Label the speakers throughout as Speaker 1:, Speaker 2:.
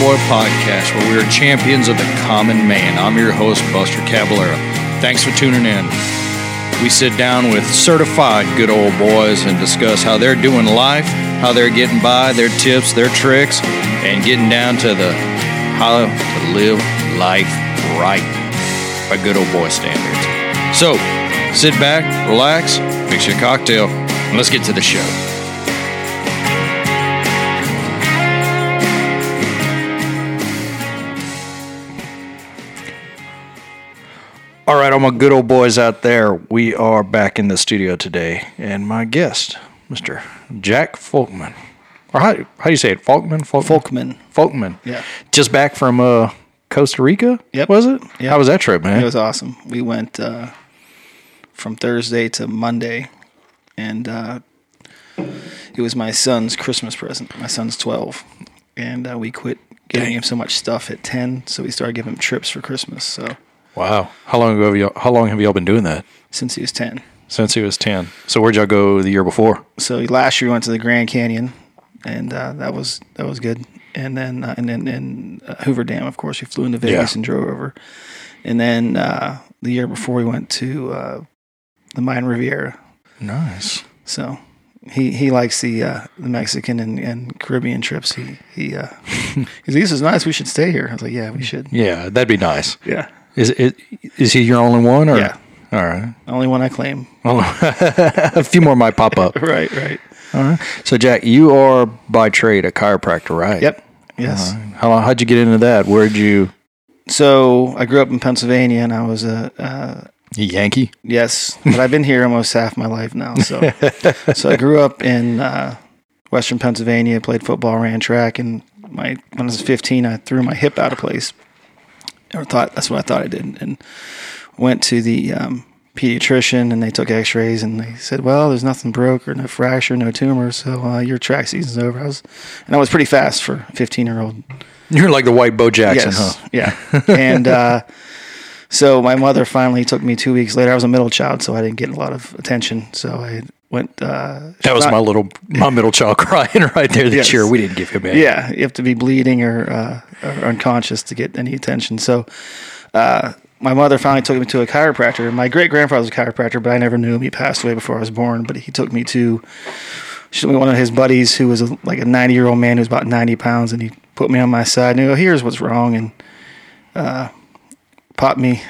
Speaker 1: Boy podcast, where we are champions of the common man. I'm your host, Buster Caballero. Thanks for tuning in. We sit down with certified good old boys and discuss how they're doing life, how they're getting by, their tips, their tricks, and getting down to the how to live life right by good old boy standards. So, sit back, relax, mix your cocktail, and let's get to the show. All right, all my good old boys out there, we are back in the studio today, and my guest, Mr. Jack Folkman. Or how, how do you say it? Folkman?
Speaker 2: Folkman.
Speaker 1: Folkman.
Speaker 2: Yeah.
Speaker 1: Just back from uh, Costa Rica?
Speaker 2: Yep.
Speaker 1: Was it?
Speaker 2: Yeah,
Speaker 1: How was that trip, man?
Speaker 2: It was awesome. We went uh, from Thursday to Monday, and uh, it was my son's Christmas present. My son's 12, and uh, we quit giving
Speaker 1: Dang.
Speaker 2: him so much stuff at 10, so we started giving him trips for Christmas. So
Speaker 1: wow. How long ago have you how long have y'all been doing that?
Speaker 2: since he was 10.
Speaker 1: Since he was 10. So where'd y'all go the year before?
Speaker 2: So last year we went to the Grand Canyon, and uh, that was that was good. And then uh, and then in uh, Hoover Dam, of course, we flew into Vegas
Speaker 1: Yeah.
Speaker 2: and drove over. And then uh, the year before we went to uh, the Mayan Riviera.
Speaker 1: Nice.
Speaker 2: So he he likes the uh, the Mexican and, and Caribbean trips. He he uh, he's this is nice. We should stay here. I was like, yeah, we should.
Speaker 1: Yeah, that'd be nice.
Speaker 2: Yeah,
Speaker 1: Is it is he your only one or
Speaker 2: Yeah.
Speaker 1: All right.
Speaker 2: only one I claim.
Speaker 1: a few more might pop up.
Speaker 2: Right, right.
Speaker 1: All right. So Jack, you are by trade a chiropractor, right?
Speaker 2: Yep. Yes.
Speaker 1: How how'd you get into that? Where'd you
Speaker 2: So I grew up in Pennsylvania, and I was a uh,
Speaker 1: you Yankee?
Speaker 2: yes, but I've been here almost half my life now. So so I grew up in uh, Western Pennsylvania, played football, ran track, and my when I was 15, I threw my hip out of place. Or thought that's what I thought I did, and went to the um, pediatrician, and they took X-rays, and they said, "Well, there's nothing broke or no fracture, no tumor, so uh, your track season's over." I was, and I was pretty fast for a 15 year old
Speaker 1: You're like the white Bo Jackson,
Speaker 2: yes.
Speaker 1: huh?
Speaker 2: Yeah. and uh, so my mother finally took me two weeks later. I was a middle child, so I didn't get a lot of attention. So I went. Uh,
Speaker 1: That was
Speaker 2: not-
Speaker 1: my little my middle child crying right there this
Speaker 2: Yes.
Speaker 1: year. We didn't give him any.
Speaker 2: Yeah, you have to be bleeding or, uh, or unconscious to get any attention. So uh, my mother finally took me to a chiropractor. My great grandfather was a chiropractor, but I never knew him. He passed away before I was born. But he took me to. She took me one of his buddies who was a, like a 90 year old man who was about 90 pounds, and he put me on my side and he go, "Here's what's wrong," and uh, popped me,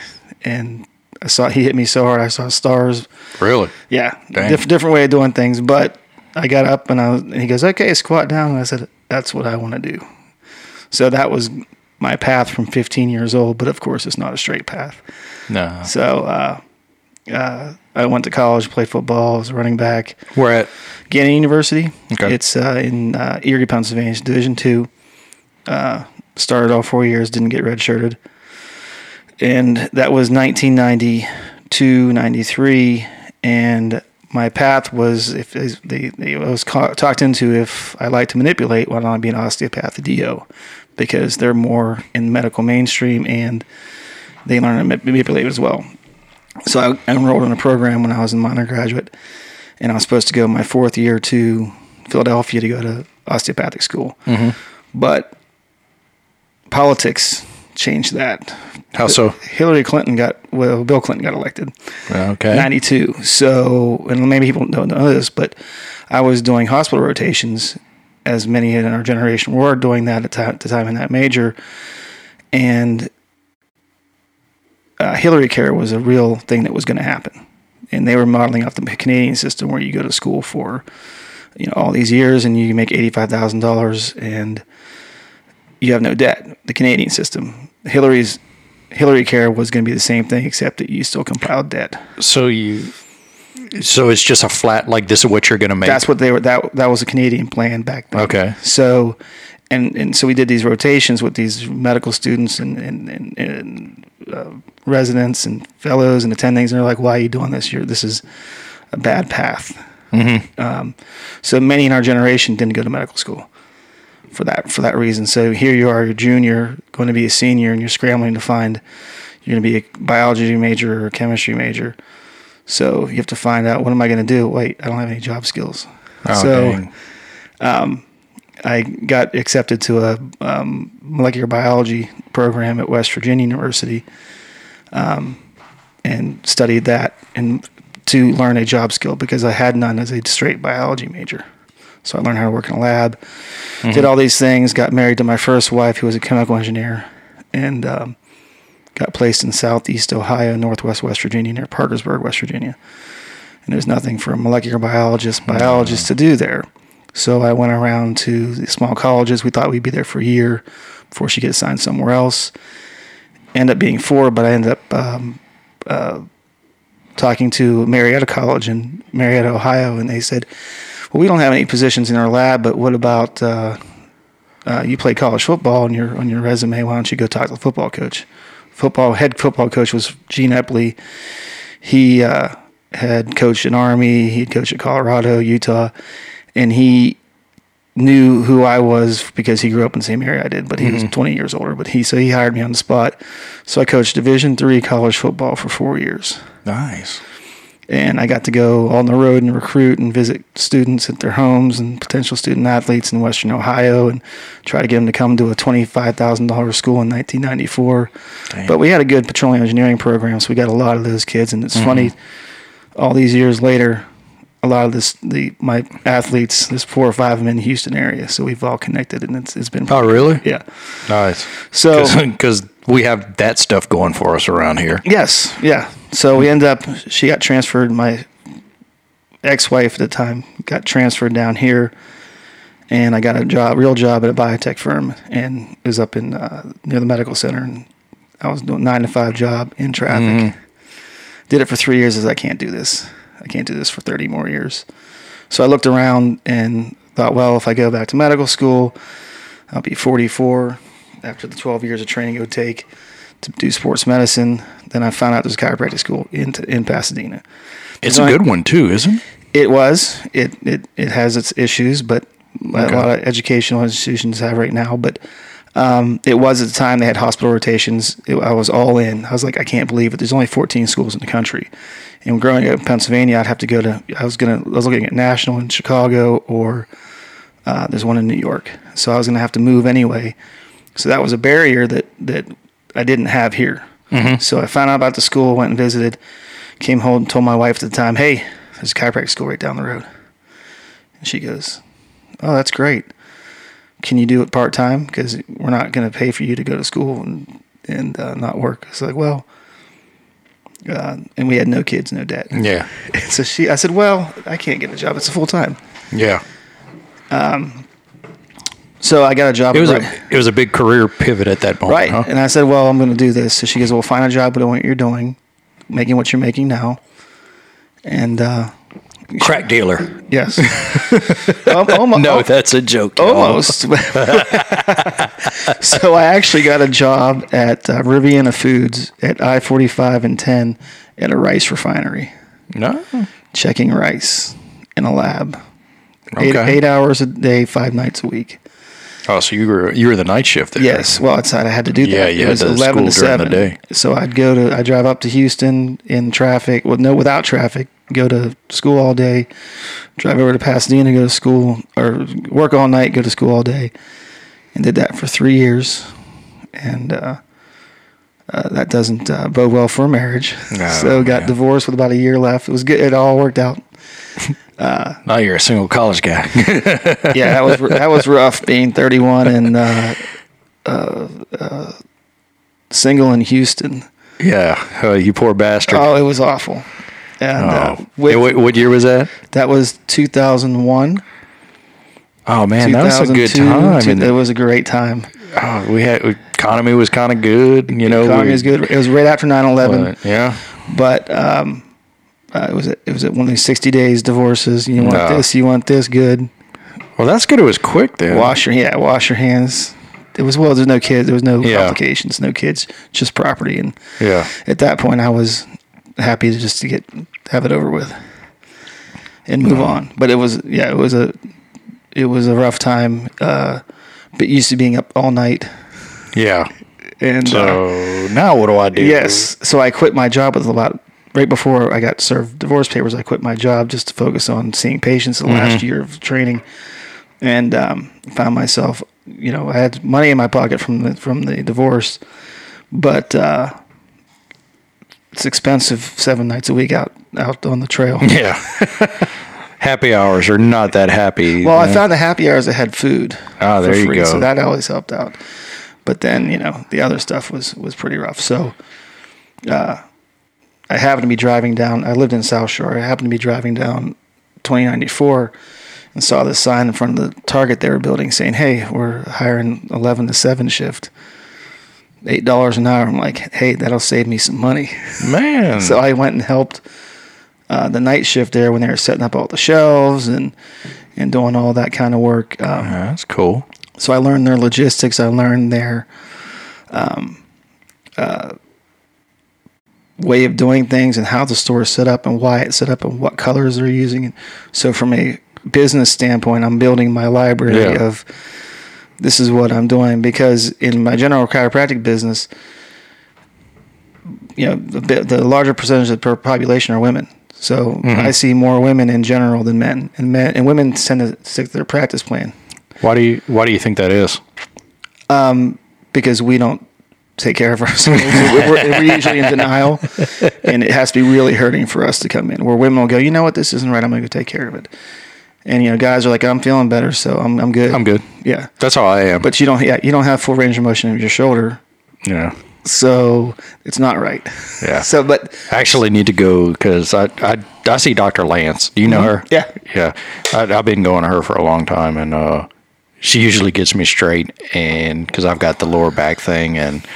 Speaker 2: and I saw he hit me so hard I saw stars.
Speaker 1: Really?
Speaker 2: Yeah, diff- different way of doing things. But I got up and I was, and he goes, "Okay, squat down." And I said, "That's what I want to do." So that was my path from 15 years old. But of course, it's not a straight path.
Speaker 1: No.
Speaker 2: So uh, uh, I went to college, played football, was a running back.
Speaker 1: We're at
Speaker 2: Gannon University.
Speaker 1: Okay.
Speaker 2: It's uh, in uh, Erie, Pennsylvania, Division two. Uh, started all four years, didn't get redshirted, and that was 1992, 93, and my path was if they, they I was ca- talked into if I like to manipulate, why don't I be an osteopath, a DO, because they're more in medical mainstream and they learn to manipulate as well. So I I enrolled in a program when I was in my undergraduate, and I was supposed to go my fourth year to Philadelphia to go to osteopathic school. Mm-hmm. But politics changed that.
Speaker 1: how so?
Speaker 2: Hillary Clinton got well, Bill Clinton got elected.
Speaker 1: Okay.
Speaker 2: 92. So, and maybe people don't know this, but I was doing hospital rotations, as many in our generation were doing that at the time in that major. And uh, Hillary Care was a real thing that was going to happen. And they were modeling off the Canadian system where you go to school for, you know, all these years and you make $85,000 and you have no debt. The Canadian system. Hillary's Hillary Care was going to be the same thing, except that you still compiled debt.
Speaker 1: So you so it's just a flat like this is what you're gonna make.
Speaker 2: That's what they were. That that was a Canadian plan back then.
Speaker 1: Okay.
Speaker 2: So, and and so we did these rotations with these medical students and and, and, and uh, residents and fellows and attendings, and they're like, "Why are you doing this? You're this is a bad path." Mm-hmm. Um, so many in our generation didn't go to medical school for that for that reason. So here you are, you're a junior, going to be a senior, and you're scrambling to find you're going to be a biology major or a chemistry major. So you have to find out what am I going to do? Wait, I don't have any job skills.
Speaker 1: Oh,
Speaker 2: so
Speaker 1: dang.
Speaker 2: I got accepted to a um, molecular biology program at West Virginia University, um, and studied that and to learn a job skill because I had none as a straight biology major. So I learned how to work in a lab, did all these things, got married to my first wife, who was a chemical engineer, and um, got placed in southeast Ohio, northwest West Virginia, near Parkersburg, West Virginia. And there's nothing for a molecular biologist, biologist to do there. So I went around to the small colleges. We thought we'd be there for a year before she get assigned somewhere else. Ended up being four, but I ended up um, uh, talking to Marietta College in Marietta, Ohio, and they said, "Well, we don't have any positions in our lab, but what about uh, uh, you play college football on your on your resume? Why don't you go talk to the football coach?" Football head football coach was Gene Epley. He uh, had coached in Army. He'd coached at Colorado, Utah, and he knew who I was because he grew up in the same area I did, but he was 20 years older. But he so he hired me on the spot. So I coached Division three college football for four years,
Speaker 1: Nice.
Speaker 2: And I got to go on the road and recruit and visit students at their homes and potential student athletes in Western Ohio, and try to get them to come to a twenty-five thousand dollars school in 1994.
Speaker 1: Damn.
Speaker 2: But we had a good petroleum engineering program, so we got a lot of those kids, and it's mm-hmm. funny. All these years later, a lot of this the my athletes there's four or five of them in the Houston area so we've all connected and it's, it's been
Speaker 1: Oh, really?
Speaker 2: yeah
Speaker 1: Nice.
Speaker 2: so
Speaker 1: Because we have that stuff going for us around here.
Speaker 2: yes yeah. So we end up she got transferred my ex-wife at the time got transferred down here and I got a job real job at a biotech firm and was up in uh, near the medical center and I was doing nine to five job in traffic. Did it for three years as I can't do this. I can't do this for 30 more years. So I looked around and thought, well, if I go back to medical school, I'll be 44 after the 12 years of training it would take to do sports medicine. Then I found out there's a chiropractic school in, in Pasadena.
Speaker 1: It's a good one too, isn't it?
Speaker 2: It was. It it, it has its issues, but
Speaker 1: Okay.
Speaker 2: a lot of educational institutions have right now. But um, it was at the time they had hospital rotations. It, I was all in. I was like, I can't believe it. There's only 14 schools in the country, and growing up in Pennsylvania, I'd have to go to. I was gonna. I was looking at National in Chicago, or uh, there's one in New York. So I was gonna have to move anyway. So that was a barrier that that I didn't have here. So I found out about the school, went and visited, came home and told my wife at the time, "Hey, there's a chiropractic school right down the road." And she goes, "Oh, that's great. Can you do it part time? Because we're not going to pay for you to go to school and and uh, not work." It's like, well, uh, and we had no kids, no debt.
Speaker 1: Yeah.
Speaker 2: So she, I said, "Well, I can't get a job. It's a full time."
Speaker 1: Yeah.
Speaker 2: So I got a job.
Speaker 1: It was a it was a big career pivot at that moment.
Speaker 2: right.
Speaker 1: huh?
Speaker 2: And I said, "Well, I'm going to do this." So she goes, "Well, find a job doing what you're doing, making what you're making now." And uh,
Speaker 1: Crack dealer.
Speaker 2: yes, um, almost,
Speaker 1: No, that's a joke.
Speaker 2: almost. so I actually got a job at uh, Riviana Foods at I-45 and 10 at a rice refinery,
Speaker 1: No.
Speaker 2: checking rice in a lab. Eight,
Speaker 1: Okay.
Speaker 2: eight hours a day, five nights a week.
Speaker 1: Oh, so you were you were the night shift there.
Speaker 2: Yes, well, it's I had to do that.
Speaker 1: Yeah, you
Speaker 2: it was eleven to seven.
Speaker 1: day.
Speaker 2: So I'd go to I drive up to Houston in traffic. Well, no, without traffic. Go to school all day. Drive over to Pasadena, go to school, or work all night, go to school all day, and did that for three years. And uh, uh, that doesn't uh, bode well for a marriage.
Speaker 1: No,
Speaker 2: so got
Speaker 1: yeah.
Speaker 2: divorced with about a year left. It was good. It all worked out.
Speaker 1: Now you're a single college guy.
Speaker 2: Yeah, that was that was rough being 31 and uh, uh, uh, single in Houston.
Speaker 1: yeah. Oh, you poor bastard.
Speaker 2: Oh, it was awful. And uh,
Speaker 1: Oh.
Speaker 2: with,
Speaker 1: what, what year was that?
Speaker 2: that was 2001.
Speaker 1: Oh man, that was a good time.
Speaker 2: two- it was a great time.
Speaker 1: oh, we had economy was kind of good. You know,
Speaker 2: Economy
Speaker 1: we-
Speaker 2: was good. It was right after 9/11,
Speaker 1: but, yeah.
Speaker 2: but um, uh, was it was it was one of these 60 days divorces. You want
Speaker 1: No.
Speaker 2: this, you want this, good.
Speaker 1: Well, that's good. It was quick then.
Speaker 2: Wash your yeah, wash your hands. It was well. There's no kids. There was no
Speaker 1: Yeah.
Speaker 2: complications. No kids. Just property. And
Speaker 1: Yeah.
Speaker 2: at that point, I was happy to just to get have it over with and move on. But it was yeah, it was a it was a rough time. Uh, but used to being up all night
Speaker 1: Yeah.
Speaker 2: and uh,
Speaker 1: So now what do I do?
Speaker 2: yes, so I quit my job with about right before I got served divorce papers. I quit my job just to focus on seeing patients the last year of training. and um, found myself, you know, I had money in my pocket from the from the divorce, but uh, it's expensive seven nights a week out out on the trail.
Speaker 1: Yeah. happy hours are not that happy.
Speaker 2: Well, I found the happy hours that had food.
Speaker 1: Ah, there
Speaker 2: for
Speaker 1: you go.
Speaker 2: So that always helped out. But then, you know, the other stuff was was pretty rough. So, uh, I happened to be driving down. I lived in South Shore. I happened to be driving down 2094 and saw this sign in front of the Target they were building saying, "Hey, we're hiring 11 to 7 shift, eight dollars an hour." I'm like, "Hey, that'll save me some money."
Speaker 1: man.
Speaker 2: So I went and helped uh, the night shift there when they were setting up all the shelves and and doing all that kind of work. Um,
Speaker 1: Yeah, that's cool.
Speaker 2: so I learned their logistics. I learned their um, uh, way of doing things and how the store is set up and why it's set up and what colors they're using. And so from a business standpoint, I'm building my library
Speaker 1: Yeah.
Speaker 2: of this is what I'm doing because in my general chiropractic business, you know, the, the larger percentage of the population are women. So I see more women in general than men, and men and women tend to stick to their practice plan
Speaker 1: Why do you Why do you think that is?
Speaker 2: Um, because we don't take care of ourselves. we're, we're usually in denial, and it has to be really hurting for us to come in. Where women will go, you know what, this isn't right. I'm going to go take care of it. And you know, guys are like, I'm feeling better, so I'm I'm good.
Speaker 1: I'm good.
Speaker 2: Yeah,
Speaker 1: That's how I am.
Speaker 2: but you don't. Yeah, you don't have full range of motion of your shoulder,
Speaker 1: yeah,
Speaker 2: so it's not right.
Speaker 1: yeah.
Speaker 2: So, but
Speaker 1: I actually need to go because I, I I see Dr. Lance. Do you know her?
Speaker 2: Mm-hmm. Yeah.
Speaker 1: yeah. I, I've been going to her for a long time, and uh, she usually gets me straight. And because I've got the lower back thing, and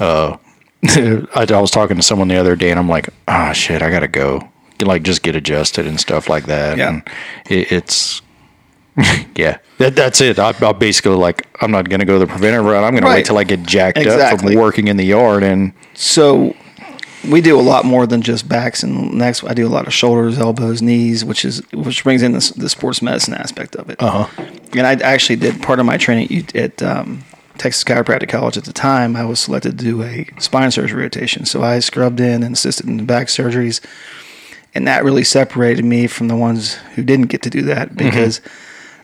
Speaker 1: uh, I, I was talking to someone the other day, and I'm like, ah, shit, I gotta go. Like, just get adjusted and stuff like that.
Speaker 2: Yeah.
Speaker 1: And it, it's. yeah, that, that's it. I, I basically like I'm not gonna go the preventive route. I'm gonna
Speaker 2: Right.
Speaker 1: wait till I get jacked up from working in the yard, and
Speaker 2: so we do a lot more than just backs and necks. I do a lot of shoulders, elbows, knees, which is which brings in the, the sports medicine aspect of it.
Speaker 1: uh huh.
Speaker 2: And I actually did part of my training at um, Texas Chiropractic College at the time. I was selected to do a spine surgery rotation, so I scrubbed in and assisted in back surgeries, and that really separated me from the ones who didn't get to do that because.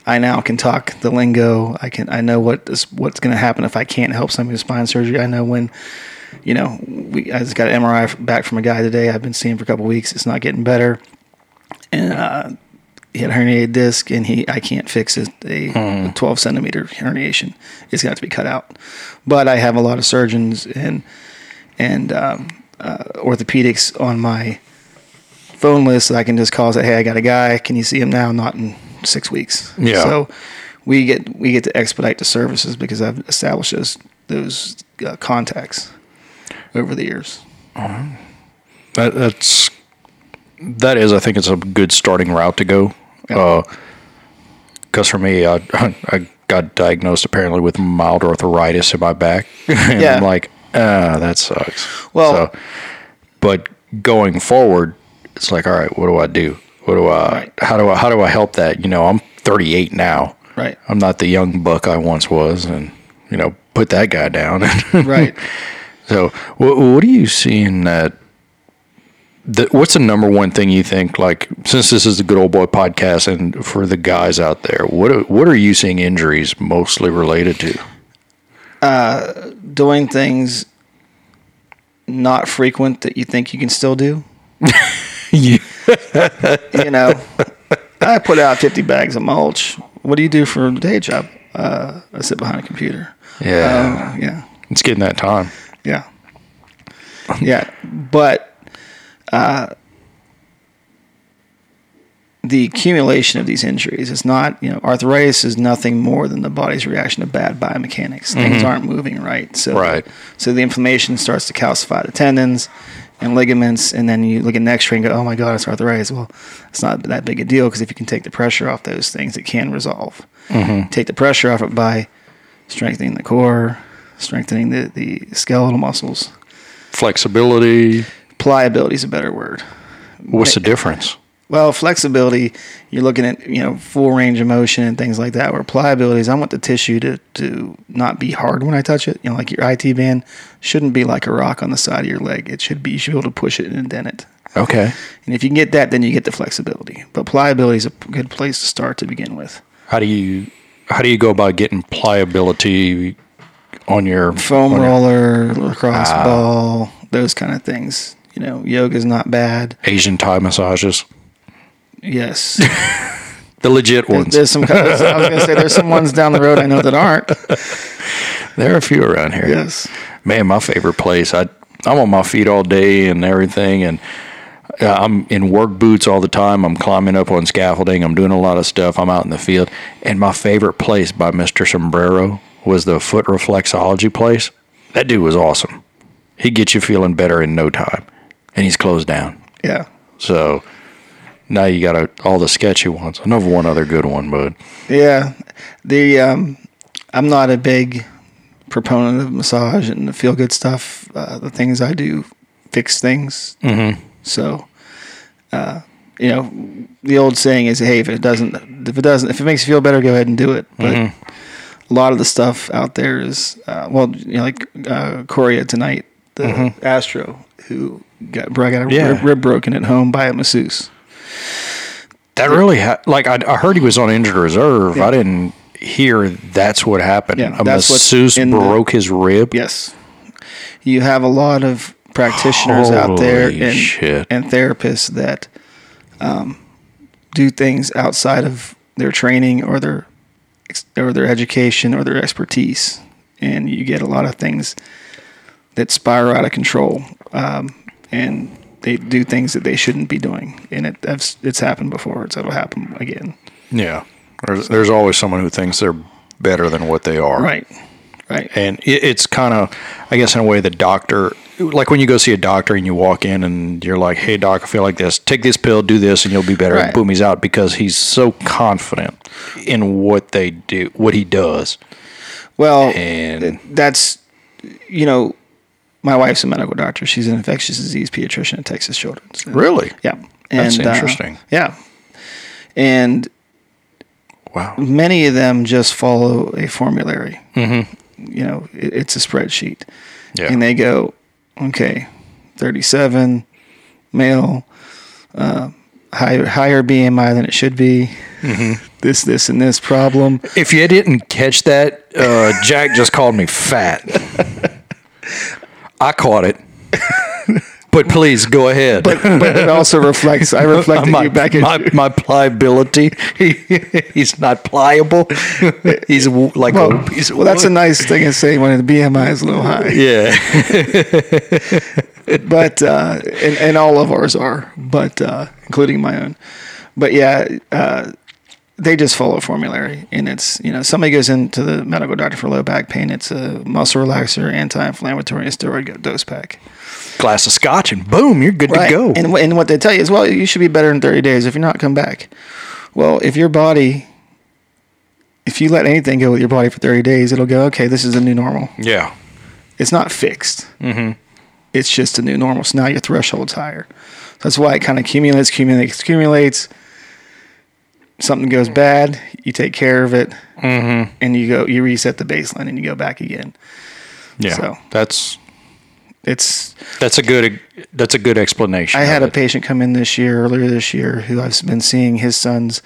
Speaker 2: I now can talk the lingo. I can. I know what is, what's going to happen if I can't help somebody with spine surgery. I know when, you know, we. I just got an MRI back from a guy today. I've been seeing for a couple weeks. It's not getting better, and uh, he had a herniated disc, and he I can't fix it. A 12 centimeter herniation. It's got to be cut out. But I have a lot of surgeons and and um, uh, orthopedics on my phone list that I can just call. and Say, hey, I got a guy. Can you see him now? Not in six weeks.
Speaker 1: Yeah.
Speaker 2: So we get we get to expedite the services because I've established those those uh, contacts over the years.
Speaker 1: That, that's that is, I think, it's a good starting route to go.
Speaker 2: Yeah.
Speaker 1: Because for me, I I got diagnosed apparently with mild arthritis in my back, and
Speaker 2: Yeah.
Speaker 1: I'm like, ah, that sucks.
Speaker 2: Well-
Speaker 1: So, but going forward, it's like, all right, what do I do? What do I?
Speaker 2: Right.
Speaker 1: How do I? How do I help that? You know, I'm 38 now.
Speaker 2: Right.
Speaker 1: I'm not the young buck I once was, and you know, put that guy down.
Speaker 2: Right.
Speaker 1: So, what, what are you seeing that? The, what's the number one thing you think? Like, since this is the Good Old Boy podcast, and for the guys out there, what are, what are you seeing injuries mostly related to?
Speaker 2: Doing things not frequent that you think you can still do.
Speaker 1: Yeah.
Speaker 2: you know, I put out 50 bags of mulch. What do you do for a day job? Uh, I sit behind a computer.
Speaker 1: Yeah,
Speaker 2: Uh, yeah,
Speaker 1: it's getting that time.
Speaker 2: Yeah, yeah. But uh, the accumulation of these injuries is not, you know, arthritis is nothing more than the body's reaction to bad biomechanics. Things aren't moving right. So,
Speaker 1: Right.
Speaker 2: So the inflammation starts to calcify the tendons and ligaments, and then you look at an X-ray and go, "Oh my God, it's arthritis." Well, it's not that big a deal because if you can take the pressure off those things, it can resolve. Take the pressure off it by strengthening the core, strengthening the, the skeletal muscles.
Speaker 1: Flexibility.
Speaker 2: Pliability is a better word.
Speaker 1: What's the difference?
Speaker 2: Well, flexibility, you're looking at, you know, full range of motion and things like that. Where pliability is I want the tissue to, to not be hard when I touch it. You know, like your IT band shouldn't be like a rock on the side of your leg. It should be, you should be able to push it and indent it.
Speaker 1: Okay.
Speaker 2: And if you can get that, then you get the flexibility. But pliability is a good place to start to begin with.
Speaker 1: How do you how do you go about getting pliability on your
Speaker 2: Foam
Speaker 1: on your
Speaker 2: roller, lacrosse
Speaker 1: Ah.
Speaker 2: ball, those kind of things. You know, yoga's not bad.
Speaker 1: Asian Thai massages?
Speaker 2: Yes.
Speaker 1: The legit ones.
Speaker 2: There's some. I was going to say there's some ones down the road I know that aren't.
Speaker 1: There are a few around here.
Speaker 2: Yes.
Speaker 1: Man, my favorite place. I I'm on my feet all day and everything, and uh, I'm in work boots all the time. I'm climbing up on scaffolding. I'm doing a lot of stuff. I'm out in the field, and my favorite place by Mister Sombrero was the foot reflexology place. That dude was awesome. He gets you feeling better in no time, and he's closed down.
Speaker 2: Yeah.
Speaker 1: So now you got a, all the sketchy ones. I know of one other good one, but
Speaker 2: Yeah. The um, I'm not a big proponent of massage and the feel good stuff. Uh, the things I do fix things. Mm-hmm. So, uh, you know, the old saying is, "Hey, if it doesn't, if it doesn't, if it makes you feel better, go ahead and do it." But a lot of the stuff out there is, uh, well, you know, like uh, Correa tonight, the Astro who got, got a
Speaker 1: Yeah.
Speaker 2: rib, rib broken at home by a masseuse.
Speaker 1: that really ha- like I, I heard he was on injured reserve. I didn't hear that's what happened.
Speaker 2: Yeah,
Speaker 1: a masseuse
Speaker 2: in the-
Speaker 1: broke his rib.
Speaker 2: Yes. You have a lot of practitioners out there and,
Speaker 1: shit.
Speaker 2: and therapists that um, do things outside of their training or their or their education or their expertise, and you get a lot of things that spiral out of control, um, and they do things that they shouldn't be doing, and it it's happened before. It's it'll happen again.
Speaker 1: Yeah, there's there's always someone who thinks they're better than what they are.
Speaker 2: Right. Right.
Speaker 1: and it, it's kind of, I guess, in a way, the doctor, like when you go see a doctor and you walk in and you're like, "Hey, doc, I feel like this. Take this pill, do this, and you'll be better."
Speaker 2: Right.
Speaker 1: Boom, he's out because he's so confident in what they do, what he does.
Speaker 2: Well,
Speaker 1: And-
Speaker 2: that's you know, my wife's a medical doctor. She's an infectious disease pediatrician at Texas Children's.
Speaker 1: Really?
Speaker 2: Yeah,
Speaker 1: That's
Speaker 2: and, uh,
Speaker 1: interesting.
Speaker 2: yeah, and
Speaker 1: Wow.
Speaker 2: many of them just follow a formulary. Mm-hmm. You know, it, it's a spreadsheet,
Speaker 1: Yeah.
Speaker 2: and they go, okay, thirty-seven, male, uh, higher higher BMI than it should be.
Speaker 1: Mm-hmm.
Speaker 2: This, this, and this problem.
Speaker 1: If you didn't catch that, uh, Jack just called me fat. I caught it. But please go ahead.
Speaker 2: But but it also reflects. I reflected
Speaker 1: my,
Speaker 2: you back at
Speaker 1: my, my pliability. He, he's not pliable. He's like
Speaker 2: Well,
Speaker 1: a piece of
Speaker 2: well, that's a nice thing to say when the BMI is a little high.
Speaker 1: yeah.
Speaker 2: But uh, and, and all of ours are, but uh, including my own. But yeah, uh, they just follow formulary, and it's you know somebody goes into the medical doctor for low back pain. It's a muscle relaxer, anti-inflammatory, and steroid dose pack.
Speaker 1: Glass of scotch and boom, you're good to go.
Speaker 2: And and what they tell you is, well, you should be better in 30 days. If you're not, come back. Well, if your body, if you let anything go with your body for 30 days, it'll go, okay, this is a new normal.
Speaker 1: yeah.
Speaker 2: It's not fixed. Mm-hmm. It's just a new normal. So now your threshold's higher. That's why it kind of accumulates, accumulates, accumulates. Something goes bad, you take care of it,
Speaker 1: Mm-hmm.
Speaker 2: and you go, you reset the baseline, and you go back again.
Speaker 1: Yeah.
Speaker 2: So-
Speaker 1: That's
Speaker 2: It's
Speaker 1: that's a good that's a good explanation.
Speaker 2: I had a patient come in this year, earlier this year, who I've been seeing his son's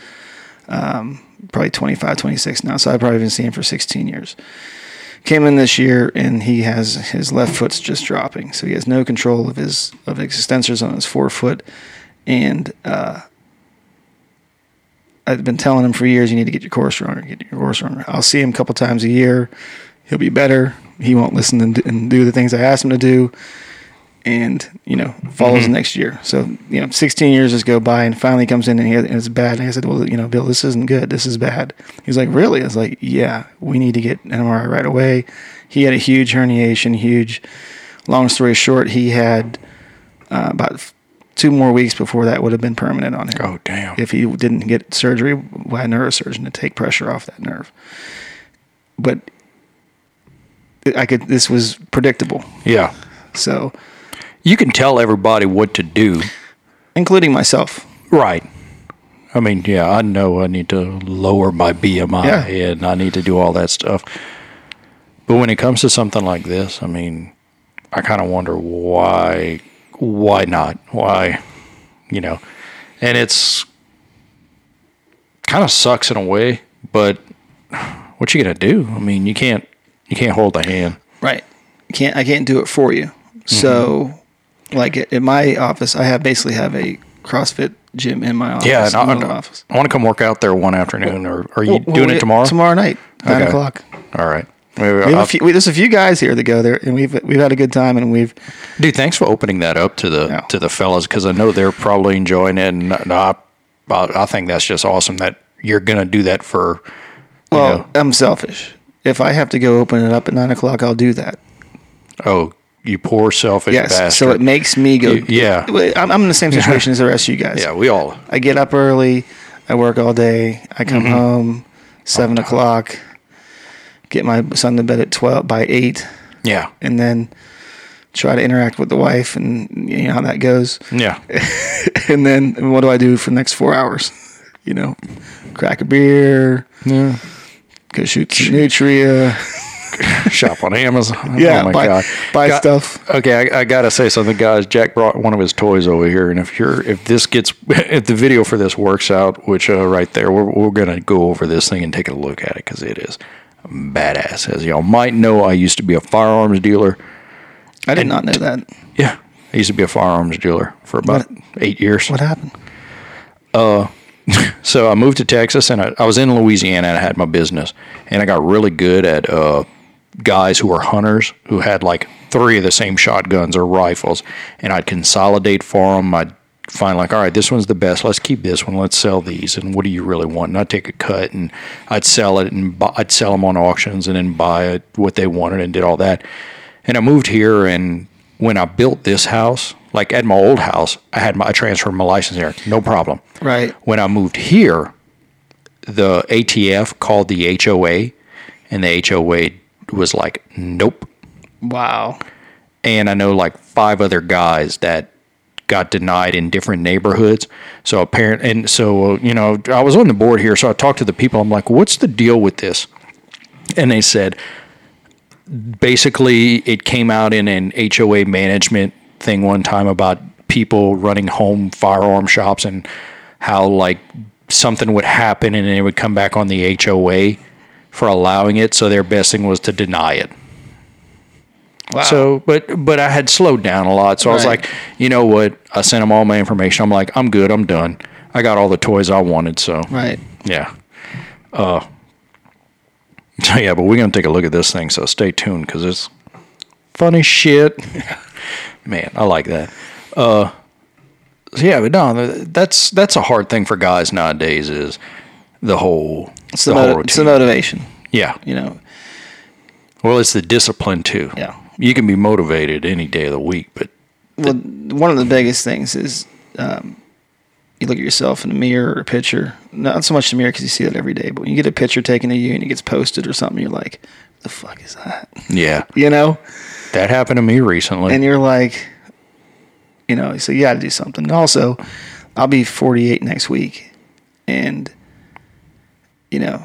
Speaker 2: um, probably 25, 26 now. So I've probably been seeing him for 16 years. Came in this year and he has his left foot's just dropping. So he has no control of his of his extensors on his forefoot. And uh, I've been telling him for years, you need to get your core stronger, get your core stronger. I'll see him a couple times a year. He'll be better. He won't listen and do, and do the things I asked him to do and you know follows
Speaker 1: Mm-hmm.
Speaker 2: next year. So you know, 16 years just go by, and finally comes in and, he, and it's bad. And I said, "Well, you know, Bill, this isn't good. This is bad." He's like, "Really?" I was like, "Yeah, we need to get an MRI right away." He had a huge herniation, huge. Long story short, he had uh, about two more weeks before that would have been permanent on him
Speaker 1: Oh damn.
Speaker 2: if he didn't get surgery by a neurosurgeon to take pressure off that nerve. But I could. This was predictable.
Speaker 1: yeah.
Speaker 2: So,
Speaker 1: You can tell everybody what to do.
Speaker 2: including myself.
Speaker 1: Right. I mean, yeah, I know I need to lower my BMI
Speaker 2: Yeah.
Speaker 1: and I need to do all that stuff. But when it comes to something like this, I mean, I kind of wonder why why not? Why, you know. And it's kind of sucks in a way, but what you gonna do? I mean, you can't you can't hold the hand.
Speaker 2: Right. Can't I can't do it for you. So, mm-hmm. like at, at my office, I have basically have a CrossFit gym in my office.
Speaker 1: Yeah, and
Speaker 2: in
Speaker 1: I,
Speaker 2: the office.
Speaker 1: I want to come work out there one afternoon. Or are you
Speaker 2: Well, well,
Speaker 1: doing
Speaker 2: we-
Speaker 1: it tomorrow?
Speaker 2: Tomorrow night, nine
Speaker 1: Okay.
Speaker 2: o'clock.
Speaker 1: All right. Maybe
Speaker 2: We have
Speaker 1: I'll-
Speaker 2: few, we, there's a few guys here that go there, and we've we've had a good time, and we've
Speaker 1: Dude, thanks for opening that up to the
Speaker 2: Yeah.
Speaker 1: to the fellas because I know they're probably enjoying it, and I, I, I think that's just awesome that you're gonna do that for.
Speaker 2: Well,
Speaker 1: know,
Speaker 2: I'm selfish. If I have to go open it up at nine o'clock, I'll do that.
Speaker 1: oh, you poor selfish
Speaker 2: Yes,
Speaker 1: bastard.
Speaker 2: so it makes me go.
Speaker 1: Y- yeah.
Speaker 2: I'm, I'm in the same situation as the rest of you guys.
Speaker 1: yeah, we all.
Speaker 2: I get up early. I work all day. I come
Speaker 1: Mm-hmm.
Speaker 2: home seven o'clock. Get my son to bed at twelve by eight,
Speaker 1: Yeah,
Speaker 2: and then try to interact with the wife, and you know how that goes.
Speaker 1: yeah,
Speaker 2: and then what do I do for the next four hours? You know, crack a beer,
Speaker 1: yeah.
Speaker 2: Go shoot some nutria.
Speaker 1: Shop on Amazon.
Speaker 2: Yeah,
Speaker 1: oh my
Speaker 2: buy,
Speaker 1: god,
Speaker 2: buy
Speaker 1: Got-
Speaker 2: stuff.
Speaker 1: Okay, I, I gotta say something, guys. Jack brought one of his toys over here, and if you're if this gets if the video for this works out, which uh, right there, we're we're gonna go over this thing and take a look at it because it is badass. As y'all might know, I used to be a firearms dealer.
Speaker 2: I did not know that.
Speaker 1: Yeah, I used to be a firearms dealer for about
Speaker 2: What-
Speaker 1: eight years.
Speaker 2: What happened?
Speaker 1: So I moved to Texas, and I, I was in Louisiana, and I had my business, and I got really good at uh, guys who were hunters who had like three of the same shotguns or rifles, and I'd consolidate for them. I'd find like, all right, this one's the best. Let's keep this one. Let's sell these. And what do you really want? And I'd take a cut, and I'd sell it, and buy, I'd sell them on auctions, and then buy it, what they wanted, and did all that. And I moved here, and when I built this house, like at my old house, I had my I transferred my license there, no problem.
Speaker 2: Right.
Speaker 1: When I moved here, the ATF called the HOA, and the HOA was like, nope.
Speaker 2: Wow.
Speaker 1: And I know like five other guys that got denied in different neighborhoods. So apparent, and so you know, I was on the board here, so I talked to the people. I'm like, what's the deal with this? And they said, basically, it came out in an HOA management thing one time about people running home firearm shops and how like something would happen and it would come back on the HOA for allowing it. So their best thing was to deny it.
Speaker 2: Wow.
Speaker 1: So, but but I had slowed down a lot, so I was like, you know what? I sent them all my information. I'm like, I'm good. I'm done. I got all the toys I wanted. So
Speaker 2: right.
Speaker 1: yeah. Uh. So yeah, but we're gonna take a look at this thing. So stay tuned because it's funny shit. Man, I like that. Uh. so yeah, but no, that's that's a hard thing for guys nowadays. Is the whole
Speaker 2: It's the,
Speaker 1: whole
Speaker 2: motiv- it's the motivation.
Speaker 1: yeah.
Speaker 2: You know.
Speaker 1: Well, it's the discipline too.
Speaker 2: Yeah.
Speaker 1: You can be motivated any day of the week, but
Speaker 2: Well, one of the biggest things is um, you look at yourself in a mirror or a picture. Not so much the mirror because you see that every day, but when you get a picture taken of you and it gets posted or something, you're like, "The fuck is that?"
Speaker 1: yeah,
Speaker 2: You know,
Speaker 1: that happened to me recently.
Speaker 2: and you're like, you know, so you got to do something. And also, I'll be 48 next week, and you know,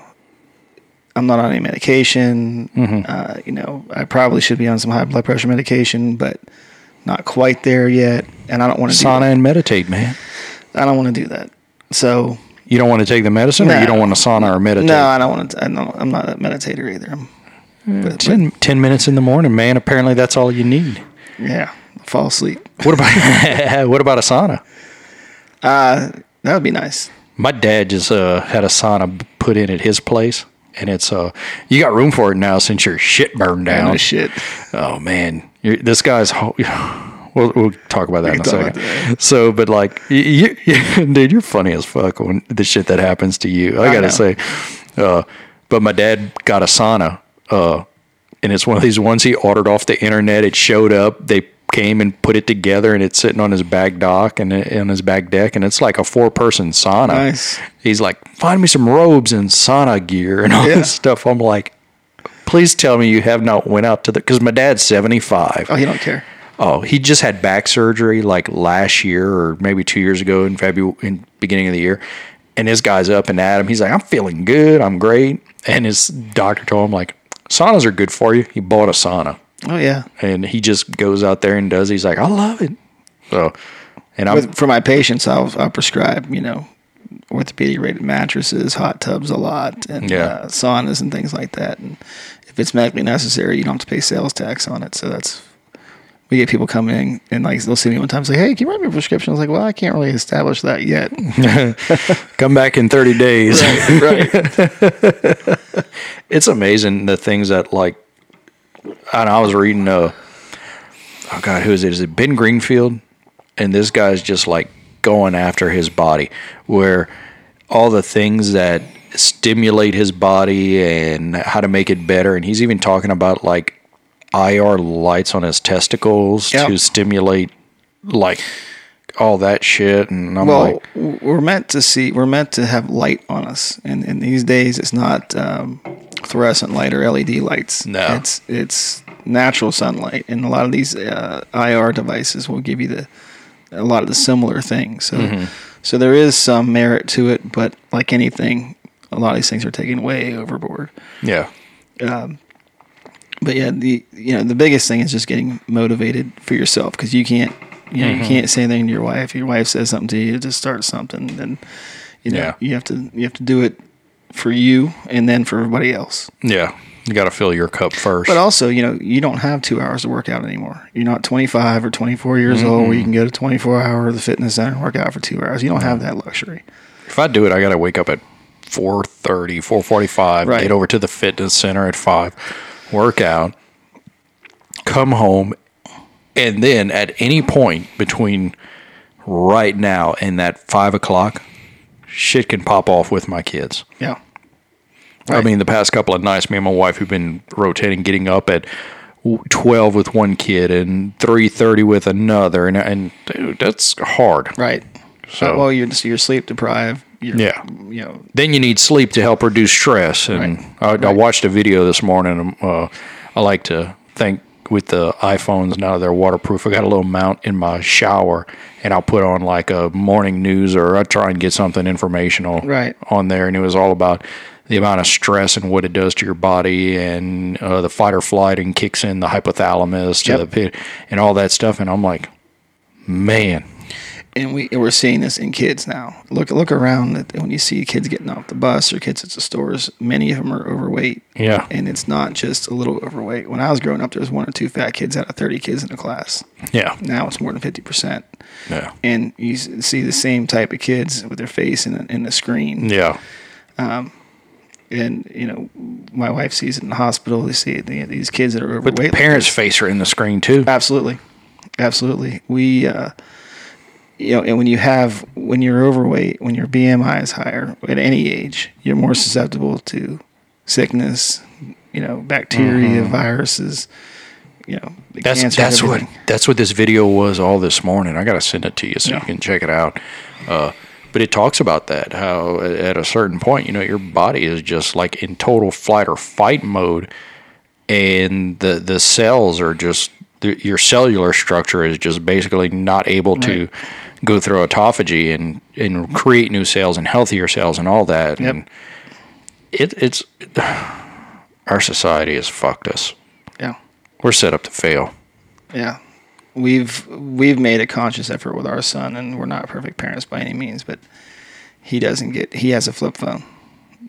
Speaker 2: I'm not on any medication. Uh, you know, I probably should be on some high blood pressure medication, but not quite there yet. And I don't want to do
Speaker 1: Sauna and meditate, man.
Speaker 2: I don't want to do that. So
Speaker 1: You don't want to take the medicine, or you don't want to sauna or meditate.
Speaker 2: no, I don't want to. I don't, I'm not a meditator either. I'm, but, but,
Speaker 1: Ten, minutes in the morning, man. Apparently, that's all you need.
Speaker 2: yeah, fall asleep.
Speaker 1: What about what about a sauna?
Speaker 2: Uh, that would be nice.
Speaker 1: My dad just uh, had a sauna put in at his place, and it's uh, you got room for it now since your shit burned down.
Speaker 2: No shit.
Speaker 1: Oh man, You're, this guy's. Ho- we'll we'll talk about that in a second. So, but like, you, you, dude, you're funny as fuck when the shit that happens to you. I
Speaker 2: I
Speaker 1: gotta
Speaker 2: know.
Speaker 1: say, uh, but my dad got a sauna, uh, and it's one of these ones he ordered off the internet. It showed up. They came and put it together, and it's sitting on his back dock and on his back deck, and it's like a four person sauna.
Speaker 2: Nice.
Speaker 1: He's like, find me some robes and sauna gear and all
Speaker 2: Yeah.
Speaker 1: this stuff. I'm like, please tell me you have not went out to the because my dad's 75.
Speaker 2: Oh, he don't care.
Speaker 1: Oh, he just had back surgery like last year or maybe two years ago in February, in beginning of the year. And this guy's up and at him. He's like, I'm feeling good. I'm great. And his doctor told him like, saunas are good for you. He bought a sauna
Speaker 2: Oh yeah.
Speaker 1: and he just goes out there and does. He's like, I love it. So, and I'm
Speaker 2: With, for my patients, I'll, I'll prescribe, you know, orthopedic rated mattresses, hot tubs a lot, and
Speaker 1: Yeah.
Speaker 2: uh, saunas and things like that. And if it's medically necessary, you don't have to pay sales tax on it. So that's we get people coming in and like they'll see me one time and say, "Hey, can you write me a prescription?" I was like, "Well, I can't really establish that yet."
Speaker 1: Come back in 30 days.
Speaker 2: right.
Speaker 1: it's amazing the things that like and I was reading uh oh god who is it is it Ben Greenfield and this guy's just like going after his body where all the things that stimulate his body and how to make it better and he's even talking about like IR lights on his testicles
Speaker 2: Yeah.
Speaker 1: to stimulate like all that shit and I'm
Speaker 2: well,
Speaker 1: like
Speaker 2: we're meant to see, we're meant to have light on us, and, in these days it's not um, fluorescent light or LED lights.
Speaker 1: No.
Speaker 2: it's it's natural sunlight, and a lot of these uh, IR devices will give you the a lot of the similar things. So,
Speaker 1: Mm-hmm.
Speaker 2: so there is some merit to it, but like anything, a lot of these things are taken way overboard.
Speaker 1: yeah
Speaker 2: But yeah, the you know the biggest thing is just getting motivated for yourself because you can't you know
Speaker 1: Mm-hmm.
Speaker 2: you can't say anything to your wife. Your wife says something to you to just start something, then you know
Speaker 1: Yeah.
Speaker 2: you have to you have to do it for you and then for everybody else.
Speaker 1: yeah you got to fill your cup first
Speaker 2: But also, you know, you don't have two hours to work out anymore. You're not 25 or 24 years old where you can go to 24 hour of the fitness center and work out for two hours. You don't have that luxury.
Speaker 1: If I do it, I got to wake up at 4.30, 4.45,
Speaker 2: Right.
Speaker 1: get over to the fitness center at 5, work out, come home, and then at any point between right now and that 5 o'clock, shit can pop off with my kids.
Speaker 2: Yeah.
Speaker 1: I mean, the past couple of nights, me and my wife have been rotating, getting up at 12 with one kid and 3.30 with another. And, and dude, that's hard.
Speaker 2: Right.
Speaker 1: So-
Speaker 2: Uh, well, you're just you're sleep deprived. You're,
Speaker 1: Yeah.
Speaker 2: You know.
Speaker 1: then you need sleep to help reduce stress. And I, I
Speaker 2: Right.
Speaker 1: watched a video this morning. Uh, I like to think with the iPhones now they're waterproof. I got a little mount in my shower, and I'll put on like a morning news or I try and get something informational
Speaker 2: Right.
Speaker 1: on there. And it was all about the amount of stress and what it does to your body, and uh, the fight or flight, and kicks in the hypothalamus to
Speaker 2: Yep.
Speaker 1: the pit, and all that stuff. And I'm like, man,
Speaker 2: and we we're seeing this in kids now. Look look around at, when you see kids getting off the bus or kids at the stores. Many of them are overweight.
Speaker 1: Yeah.
Speaker 2: and it's not just a little overweight. When I was growing up, there was one or two fat kids out of thirty kids in a class.
Speaker 1: yeah,
Speaker 2: Now it's more than fifty percent,
Speaker 1: yeah,
Speaker 2: and you see the same type of kids with their face in a, in the screen.
Speaker 1: yeah, um,
Speaker 2: And you know, my wife sees it in the hospital. They see it, these kids that are overweight.
Speaker 1: but the parents' face are in the screen too.
Speaker 2: Absolutely, absolutely. We, uh, you know, and when you have when you're overweight, when your BMI is higher at any age, you're more susceptible to sickness. You know, bacteria, viruses. You know,
Speaker 1: Mm-hmm. That's
Speaker 2: cancer,
Speaker 1: that's what that's what this video was all this morning. I got to send it to you so
Speaker 2: Yeah.
Speaker 1: you can check it out. Uh, but it talks about that how at a certain point, you know, your body is just like in total flight or fight mode, and the the cells are just the, your cellular structure is just basically not able to go through autophagy and and create new cells and healthier cells and all that.
Speaker 2: Yep.
Speaker 1: And it it's our society has fucked us.
Speaker 2: Yeah,
Speaker 1: We're set up to fail.
Speaker 2: yeah. We've we've made a conscious effort with our son, and we're not perfect parents by any means, but he doesn't get. He has a flip phone.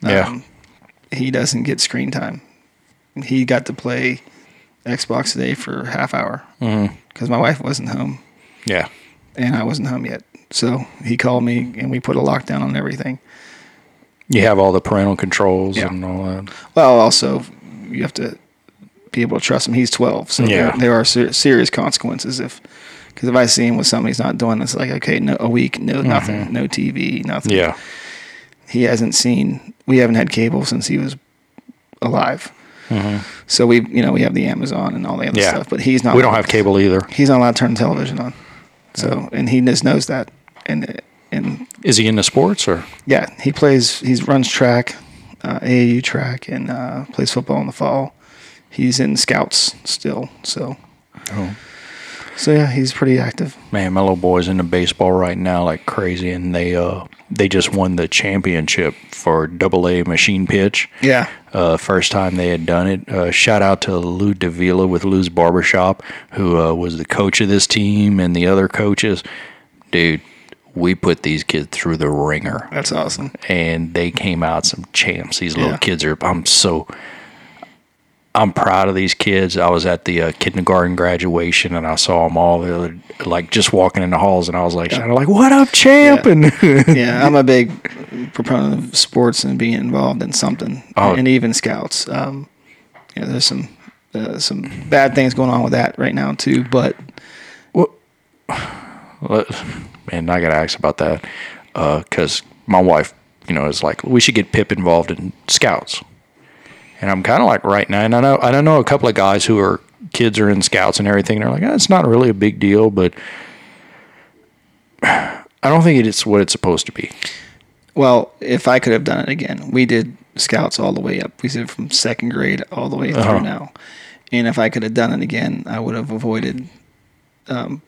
Speaker 2: Um,
Speaker 1: Yeah.
Speaker 2: he doesn't get screen time. He got to play Xbox today for a half hour mm-hmm. because my wife wasn't home
Speaker 1: Yeah.
Speaker 2: and I wasn't home yet. So he called me and we put a lockdown on everything.
Speaker 1: You have all the parental controls
Speaker 2: Yeah.
Speaker 1: and all that.
Speaker 2: Well, also you have to be able to trust him. He's 12, so
Speaker 1: Yeah.
Speaker 2: there, there are ser- serious consequences if because if I see him with something he's not doing, it's like okay, no a week, no mm-hmm. nothing, no TV, nothing.
Speaker 1: Yeah.
Speaker 2: he hasn't seen. We haven't had cable since he was alive. So we, you know, we have the Amazon and all the other
Speaker 1: Mm-hmm. Yeah.
Speaker 2: stuff, but he's not.
Speaker 1: We don't have cable either.
Speaker 2: He's not allowed to turn the television on. So, and he just knows that, and and
Speaker 1: Is he into sports or?
Speaker 2: yeah, he plays. He runs track, uh, AAU track, and uh, plays football in the fall. He's in scouts still, so
Speaker 1: Oh.
Speaker 2: So yeah, he's pretty active.
Speaker 1: Man, my little boy's into baseball right now like crazy, and they uh they just won the championship for Double A machine pitch.
Speaker 2: Yeah,
Speaker 1: Uh, first time they had done it. Uh, shout out to Lou Davila with Lou's Barbershop, who uh, was the coach of this team and the other coaches. Dude, we put these kids through the ringer,
Speaker 2: That's awesome.
Speaker 1: and they came out some champs. These little
Speaker 2: Yeah.
Speaker 1: kids are. I'm so. I'm proud of these kids. I was at the uh, kindergarten graduation and I saw them all, the other, like just walking in the halls, and I was like, shouting, like, "What up, champ?"
Speaker 2: Yeah.
Speaker 1: And
Speaker 2: yeah, I'm a big proponent of sports and being involved in something,
Speaker 1: Oh.
Speaker 2: and even scouts. Um, you know, there's some uh, some bad things going on with that right now too. But
Speaker 1: Let- man, I gotta ask about that because my wife, you know, is like, we should get Pip involved in scouts, and I'm kind of like right now, and I know I don't know a couple of guys who are kids are in scouts and everything. And they're like, oh, it's not really a big deal, but I don't think it's what it's supposed to be.
Speaker 2: well, if I could have done it again, we did scouts all the way up. We did from second grade all the way through
Speaker 1: Uh-huh.
Speaker 2: now. And if I could have done it again, I would have avoided um,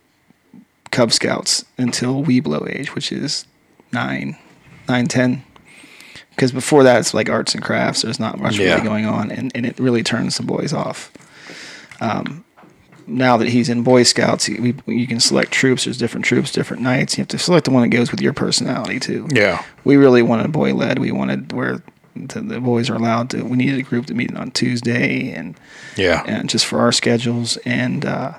Speaker 2: Cub Scouts until Webelo age, which is nine, nine, ten. Because before that, it's like arts and crafts. There's not much
Speaker 1: Yeah.
Speaker 2: really going on, and, and it really turns the boys off. Um, now that he's in Boy Scouts, he, we, you can select troops. There's different troops, different nights. You have to select the one that goes with your personality too
Speaker 1: Yeah,
Speaker 2: we really wanted boy led. We wanted where the, the boys are allowed to. We needed a group to meet on Tuesday and
Speaker 1: yeah,
Speaker 2: and just for our schedules. And uh,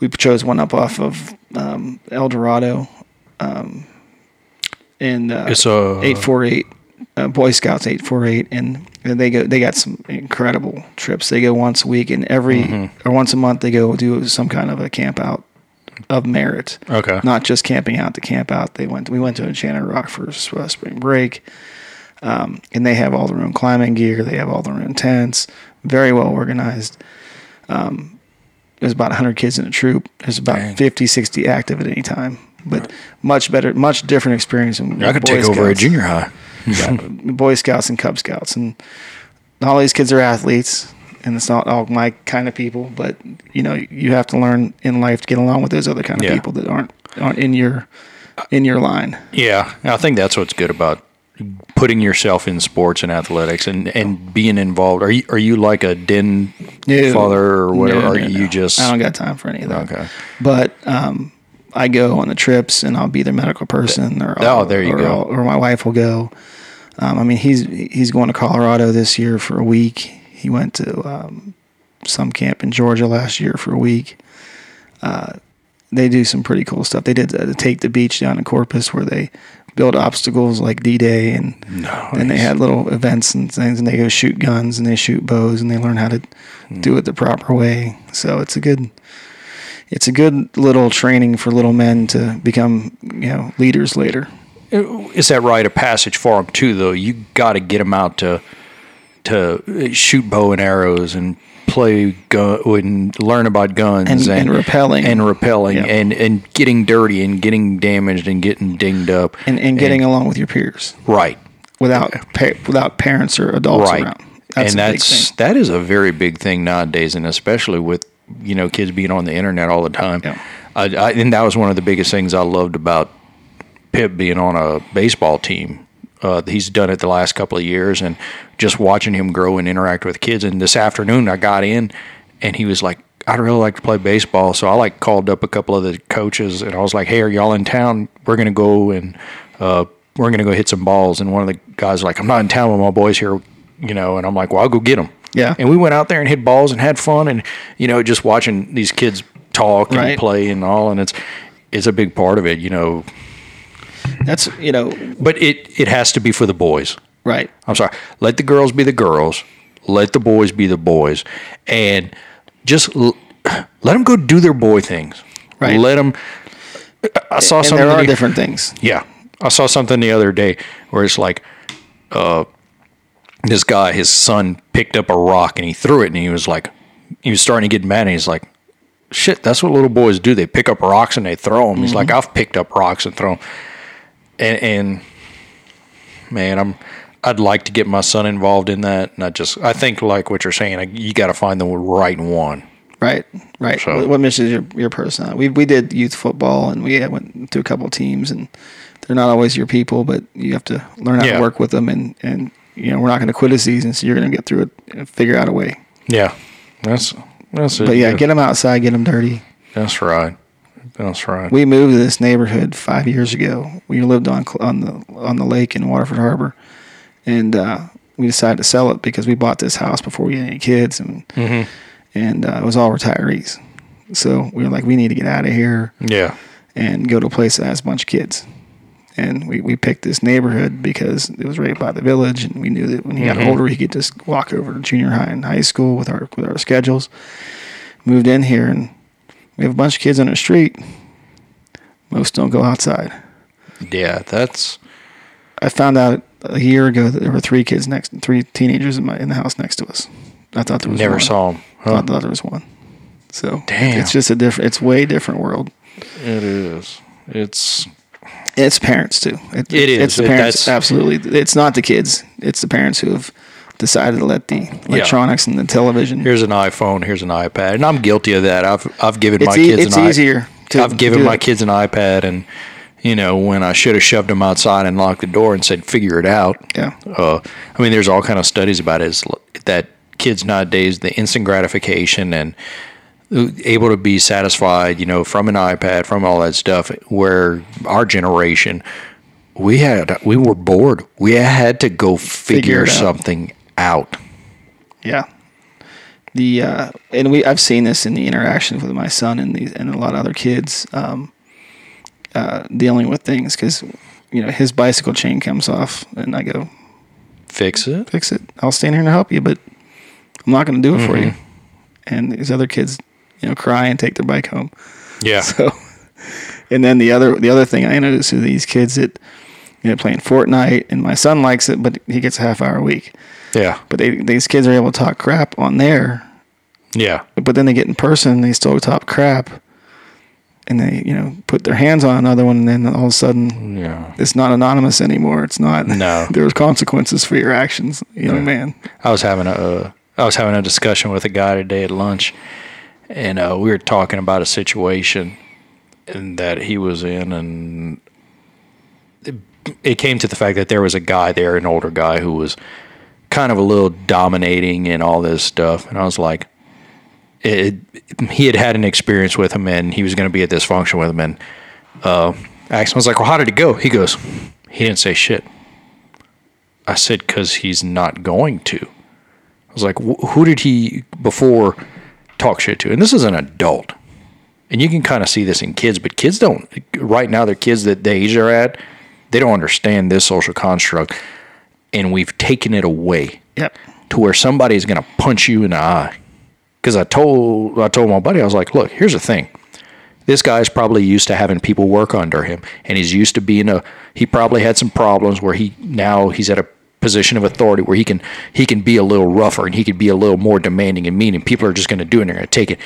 Speaker 2: we chose one up off of um, El Dorado, um, and uh,
Speaker 1: it's a
Speaker 2: eight four eight. Uh, Boy Scouts eight four eight, and they go. They got some incredible trips. They go once a week, and every
Speaker 1: Mm-hmm.
Speaker 2: or once a month they go do some kind of a camp out of merit
Speaker 1: Okay,
Speaker 2: not just camping out to camp out. They went. We went to Enchanted Rock for uh, spring break, um, and they have all their own climbing gear. They have all their own tents. Very well organized. Um, there's about 100 kids in a troop. There's about
Speaker 1: Dang.
Speaker 2: 50, 60 active at any time. But much better, much different experience. Than
Speaker 1: I could
Speaker 2: Boy
Speaker 1: take over a junior high.
Speaker 2: Yeah, Boy Scouts and Cub Scouts, and all these kids are athletes, and it's not all my kind of people. But you know, you have to learn in life to get along with those other kind of
Speaker 1: Yeah.
Speaker 2: people that aren't aren't in your in your line.
Speaker 1: Yeah, I think that's what's good about putting yourself in sports and athletics and, and being involved. Are you are you like a den
Speaker 2: No.
Speaker 1: father or whatever?
Speaker 2: No,
Speaker 1: are you
Speaker 2: no.
Speaker 1: just
Speaker 2: I don't got time for any of that.
Speaker 1: okay?
Speaker 2: But um, I go on the trips, and I'll be their medical person, or
Speaker 1: Oh, there you
Speaker 2: or,
Speaker 1: go.
Speaker 2: or my wife will go. Um, I mean, he's he's going to Colorado this year for a week. He went to um, some camp in Georgia last year for a week. Uh, they do some pretty cool stuff. They did the take the beach down in Corpus, where they build obstacles like D Day, and and they had little events and things, and they go shoot guns and they shoot bows, and they learn how to do it the proper way. So it's a good it's a good little training for little men to become you know leaders later.
Speaker 1: Uh, is that right? A passage for them too? Though you got to get them out to to uh, shoot bow and arrows and play gun and learn about guns
Speaker 2: And- and rappelling.
Speaker 1: and rappelling
Speaker 2: Yeah.
Speaker 1: and and getting dirty and getting damaged and getting dinged up
Speaker 2: and, and getting along with your peers
Speaker 1: right
Speaker 2: without pa- without parents or adults
Speaker 1: right
Speaker 2: around.
Speaker 1: and that's that is a very big thing nowadays and especially with you know kids being on the internet all the time
Speaker 2: Yeah.
Speaker 1: I, I, and that was one of the biggest things i loved about pip being on a baseball team uh, he's done it the last couple of years and just watching him grow and interact with kids and this afternoon i got in and he was like I'd really like to play baseball, so I like called up a couple of the coaches, and I was like, "Hey, are y'all in town? We're gonna go and uh, we're gonna go hit some balls." And one of the guys was like, "I'm not in town with my boys here, you know." And I'm like, "Well, I'll go get them."
Speaker 2: Yeah.
Speaker 1: And we went out there and hit balls and had fun, and you know, just watching these kids talk and
Speaker 2: Right.
Speaker 1: play and all, and it's it's a big part of it, you know.
Speaker 2: That's you know
Speaker 1: But it it has to be for the boys.
Speaker 2: right.
Speaker 1: I'm sorry. Let the girls be the girls. Let the boys be the boys, and just l- let them go do their boy things.
Speaker 2: Right.
Speaker 1: Let them. I saw
Speaker 2: And
Speaker 1: something.
Speaker 2: there are
Speaker 1: the-
Speaker 2: different things.
Speaker 1: Yeah, I saw something the other day where it's like, uh, this guy, his son picked up a rock and he threw it, and he was like, he was starting to get mad, and he's like, shit, that's what little boys do. They pick up rocks and they throw them. He's like, mm-hmm. I've picked up rocks and thrown, 'em." and and man, I'm. I'd like to get my son involved in that, and I just I think like what you're saying, you got to find the right one.
Speaker 2: Right, right.
Speaker 1: So-
Speaker 2: What, what misses your your personality? We we did youth football and we went to a couple of teams and they're not always your people, but you have to learn how
Speaker 1: Yeah.
Speaker 2: to work with them and and you know we're not going to quit a season, so you're going to get through it and figure out a way.
Speaker 1: Yeah, that's that's it.
Speaker 2: But yeah, get them outside, get them dirty.
Speaker 1: That's right. That's right.
Speaker 2: We moved to this neighborhood five years ago. We lived on on the on the lake in Waterford Harbor, and uh, we decided to sell it because we bought this house before we had any kids, and
Speaker 1: Mhm.
Speaker 2: and uh, it was all retirees. So we were like, we need to get out of here
Speaker 1: yeah.
Speaker 2: and go to a place that has a bunch of kids. And we, we picked this neighborhood because it was right by the village, and we knew that when he got
Speaker 1: Mhm.
Speaker 2: older, he could just walk over to junior high and high school with our with our schedules. Moved in here, and we have a bunch of kids on the street. Most don't go outside.
Speaker 1: Yeah. That's
Speaker 2: I found out a year ago that there were three kids next, three teenagers in my in the house next to us. I thought there was
Speaker 1: never
Speaker 2: one.
Speaker 1: saw him.
Speaker 2: I thought, thought there was one. So
Speaker 1: Damn.
Speaker 2: it's just a different. It's way different world.
Speaker 1: It is. It's
Speaker 2: It's parents too. It,
Speaker 1: It is.
Speaker 2: It's the parents.
Speaker 1: that's-
Speaker 2: Absolutely. It's not the kids. It's the parents who have decided to let the electronics and the television.
Speaker 1: here's an iPhone, here's an iPad, and I'm guilty of that. I've I've given
Speaker 2: it's
Speaker 1: my
Speaker 2: e-
Speaker 1: kids
Speaker 2: it's
Speaker 1: an i-
Speaker 2: easier. To
Speaker 1: I've given my
Speaker 2: it.
Speaker 1: kids an iPad, and you know when I should have shoved them outside and locked the door and said, "Figure it out."
Speaker 2: Yeah.
Speaker 1: Uh, I mean, there's all kind of studies about it. Is that kids nowadays the instant gratification and able to be satisfied, you know, from an iPad, from all that stuff. Where our generation, we had we were bored. We had to go
Speaker 2: Figure
Speaker 1: figure,
Speaker 2: out.
Speaker 1: something out.
Speaker 2: Yeah. The uh, and we I've seen this in the interactions with my son and these and a lot of other kids um, uh, dealing with things because you know his bicycle chain comes off and I go
Speaker 1: Fix it.
Speaker 2: fix it. I'll stand here and help you, but I'm not going to do it for you.
Speaker 1: Mm-hmm.
Speaker 2: And these other kids, you know, cry and take their bike home.
Speaker 1: Yeah.
Speaker 2: So, and then the other the other thing I noticed is these kids that you know playing Fortnite, and my son likes it, but he gets a half hour a week.
Speaker 1: Yeah.
Speaker 2: But they, these kids are able to talk crap on there,
Speaker 1: Yeah.
Speaker 2: but then they get in person, they still talk crap, and they you know put their hands on another one, and then all of a sudden
Speaker 1: Yeah.
Speaker 2: it's not anonymous anymore. It's not.
Speaker 1: No.
Speaker 2: There's consequences for your actions, young
Speaker 1: Yeah.
Speaker 2: man.
Speaker 1: I was having a uh, I was having a discussion with a guy today at lunch, and uh, we were talking about a situation that he was in, and it, it came to the fact that there was a guy there, an older guy, who was kind of a little dominating and all this stuff, and I was like. It, he had had an experience with him, and he was going to be at this function with him. And uh, I asked him, I was like, "Well, how did it go?" He goes, "He didn't say shit." I said, "Because he's not going to." I was like, who did he before talk shit to? And this is an adult. And you can kind of see this in kids, but kids don't, right now, they're kids that the age they're at, they don't understand this social construct. And we've taken it away
Speaker 2: Yep.
Speaker 1: to where somebody's going to punch you in the eye. Because I told, I told my buddy, I was like, look, here's the thing. This guy's probably used to having people work under him, and he's used to being a. He probably had some problems where he now he's at a position of authority where he can he can be a little rougher and he can be a little more demanding and mean, and people are just going to do it and they're going to take it.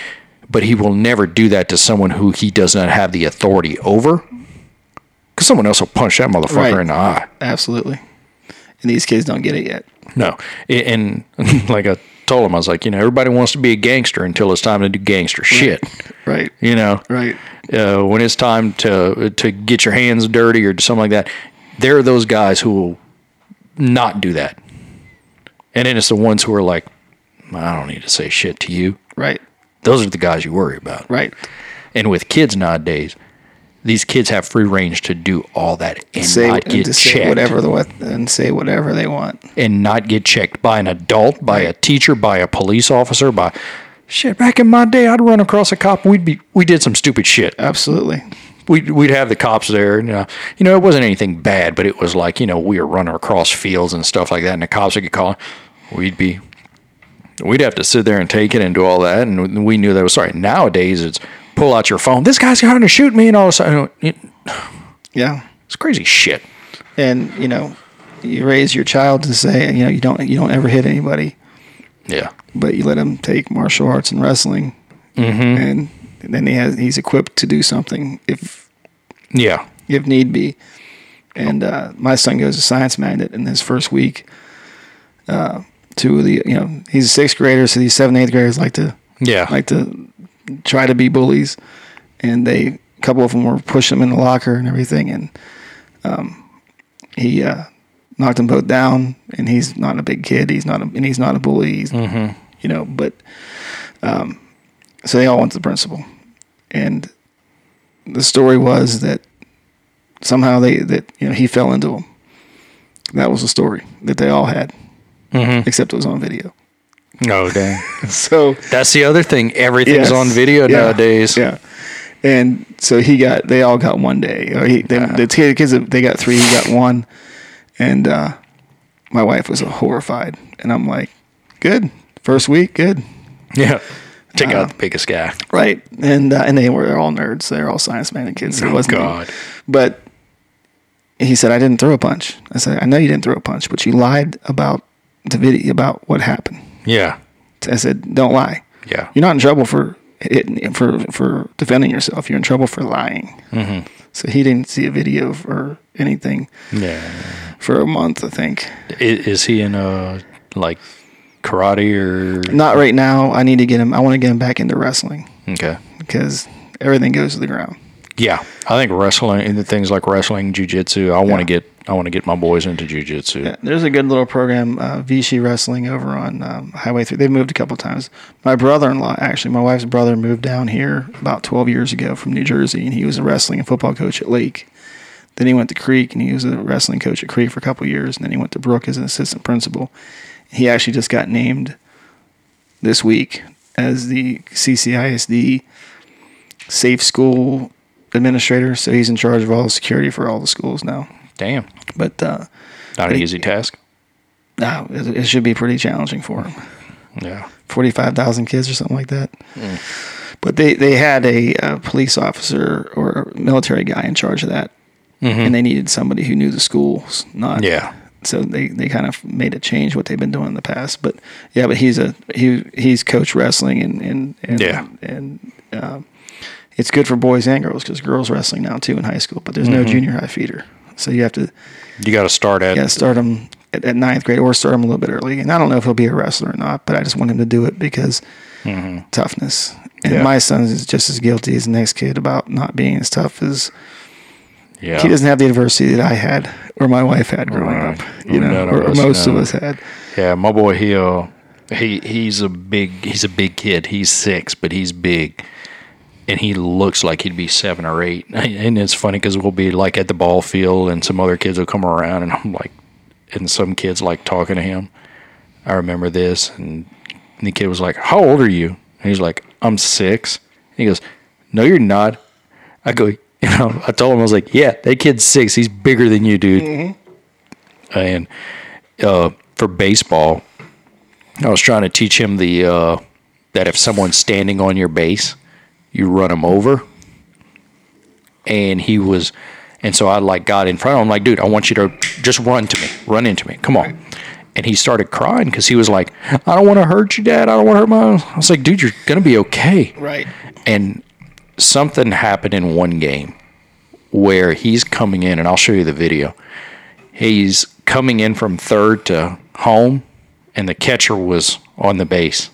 Speaker 1: But he will never do that to someone who he does not have the authority over, because someone else will punch that motherfucker
Speaker 2: Right.
Speaker 1: in the eye.
Speaker 2: Absolutely. And these kids don't get it yet.
Speaker 1: No, I- and like I told him, I was like, you know, everybody wants to be a gangster until it's time to do gangster shit.
Speaker 2: Right.
Speaker 1: You know,
Speaker 2: Right.
Speaker 1: uh, when it's time to to get your hands dirty or something like that, there are those guys who will not do that, and then it's the ones who are like, I don't need to say shit to you.
Speaker 2: Right.
Speaker 1: Those are the guys you worry about.
Speaker 2: Right.
Speaker 1: And with kids nowadays, these kids have free range to do all that and
Speaker 2: say
Speaker 1: not
Speaker 2: and
Speaker 1: get
Speaker 2: to
Speaker 1: checked.
Speaker 2: say whatever the what and say whatever they want.
Speaker 1: and not get checked by an adult, by a teacher, by a police officer, by shit. Back in my day, I'd run across a cop. We'd be we did some stupid shit.
Speaker 2: Absolutely.
Speaker 1: We'd we'd have the cops there. And, uh, you know, it wasn't anything bad, but it was like you know we were running across fields and stuff like that, and the cops would get calling. We'd be. We'd have to sit there and take it and do all that, and we knew that was sorry. Nowadays, it's pull out your phone. This guy's trying to shoot me, and all of a sudden, it-
Speaker 2: Yeah.
Speaker 1: it's crazy shit.
Speaker 2: And you know, you raise your child to say, you know, you don't you don't ever hit anybody,
Speaker 1: Yeah,
Speaker 2: but you let them take martial arts and wrestling,
Speaker 1: Mm-hmm.
Speaker 2: and then he has he's equipped to do something if
Speaker 1: yeah,
Speaker 2: if need be. And uh, my son goes to science magnet in his first week. Uh, two of the you know he's a sixth grader, so these seventh eighth graders like to
Speaker 1: yeah.
Speaker 2: like to try to be bullies, and they a couple of them were pushing him in the locker and everything, and um, he uh, knocked them both down. And he's not a big kid. He's not a and he's not a bully. He's, You know, but um, so they all went to the principal, and the story was that somehow they that you know he fell into them. That was the story that they all had,
Speaker 1: Mm-hmm.
Speaker 2: except it was on video.
Speaker 1: No, dang.
Speaker 2: So
Speaker 1: That's the other thing. Everything's
Speaker 2: Yes.
Speaker 1: on video
Speaker 2: Yeah.
Speaker 1: nowadays.
Speaker 2: Yeah. And so he got, they all got one day. Or he, they, the t- kids, they got three, he got one. And uh, my wife was horrified. And I'm like, good. First week, good.
Speaker 1: Yeah. Take
Speaker 2: Uh,
Speaker 1: out the biggest guy.
Speaker 2: Right. And uh, and they were they're all nerds. They're all science minded kids. So it
Speaker 1: Oh,
Speaker 2: wasn't me. But he said, I didn't throw a punch. I said, I know you didn't throw a punch, but you lied about the video, about what happened.
Speaker 1: Yeah.
Speaker 2: I said, don't lie.
Speaker 1: Yeah.
Speaker 2: You're not in trouble for hitting, for for defending yourself. You're in trouble for lying.
Speaker 1: Mm-hmm.
Speaker 2: So he didn't see a video or anything
Speaker 1: Yeah.
Speaker 2: for a month, I think.
Speaker 1: Is he in a like karate or
Speaker 2: Not right now. I need to get him. I want to get him back into wrestling
Speaker 1: okay?
Speaker 2: because everything goes to the ground.
Speaker 1: Yeah, I think wrestling and the things like wrestling, jujitsu. I want
Speaker 2: Yeah.
Speaker 1: to get I want to get my boys into jujitsu.
Speaker 2: Yeah, there's a good little program, uh, Vichy Wrestling, over on um, Highway 3. They've moved a couple times. My brother in law, actually, my wife's brother moved down here about 12 years ago from New Jersey, and he was a wrestling and football coach at Lake. Then he went to Creek, and he was a wrestling coach at Creek for a couple years, and then he went to Brook as an assistant principal. He actually just got named this week as the CCISD Safe School Administrator, so he's in charge of all the security for all the schools now.
Speaker 1: Damn,
Speaker 2: But uh,
Speaker 1: not an
Speaker 2: Hey.
Speaker 1: easy task.
Speaker 2: no, it, it should be pretty challenging for him.
Speaker 1: Yeah,
Speaker 2: 45,000 kids or something like that. But they, they had a, uh police officer or a military guy in charge of that. And they needed somebody who knew the schools, not.
Speaker 1: yeah,
Speaker 2: So they, they kind of made a change what they've been doing in the past. But yeah, but he's a he he's coach wrestling and and, and
Speaker 1: Yeah.
Speaker 2: and um, it's good for boys and girls because girls wrestling now too in high school. But there's no junior high feeder, so you have to
Speaker 1: you got to start at
Speaker 2: yeah, start them at, at ninth grade or start him a little bit early. And I don't know if he'll be a wrestler or not, but I just want him to do it because toughness. And
Speaker 1: Yeah.
Speaker 2: my son is just as guilty as the next kid about not being as tough as
Speaker 1: yeah.
Speaker 2: he doesn't have the adversity that I had or my wife had growing
Speaker 1: Right.
Speaker 2: up, you know,
Speaker 1: None of
Speaker 2: or, most of us had.
Speaker 1: Yeah, my boy, uh, he he's a big he's a big kid. He's six, but he's big, and he looks like he'd be seven or eight. And it's funny because we'll be like at the ball field, and some other kids will come around, and I'm like, and some kids like talking to him. I remember this, and the kid was like, "How old are you?" And he's like, "I'm six. He goes, "No, you're not." I go, you know, I told him I was like, "Yeah, that kid's six. He's bigger than you, dude." And uh, for baseball, I was trying to teach him the uh, that if someone's standing on your base, you run them over. And he was, and so I like got in front of him, like, dude, I want you to just run to me, run into me, come on. And he started crying because he was like, I don't want to hurt you, Dad. I don't want to hurt my. I was like, dude, you're gonna be okay.
Speaker 2: Right.
Speaker 1: And something happened in one game where he's coming in, and I'll show you the video. He's coming in from third to home, and the catcher was on the base,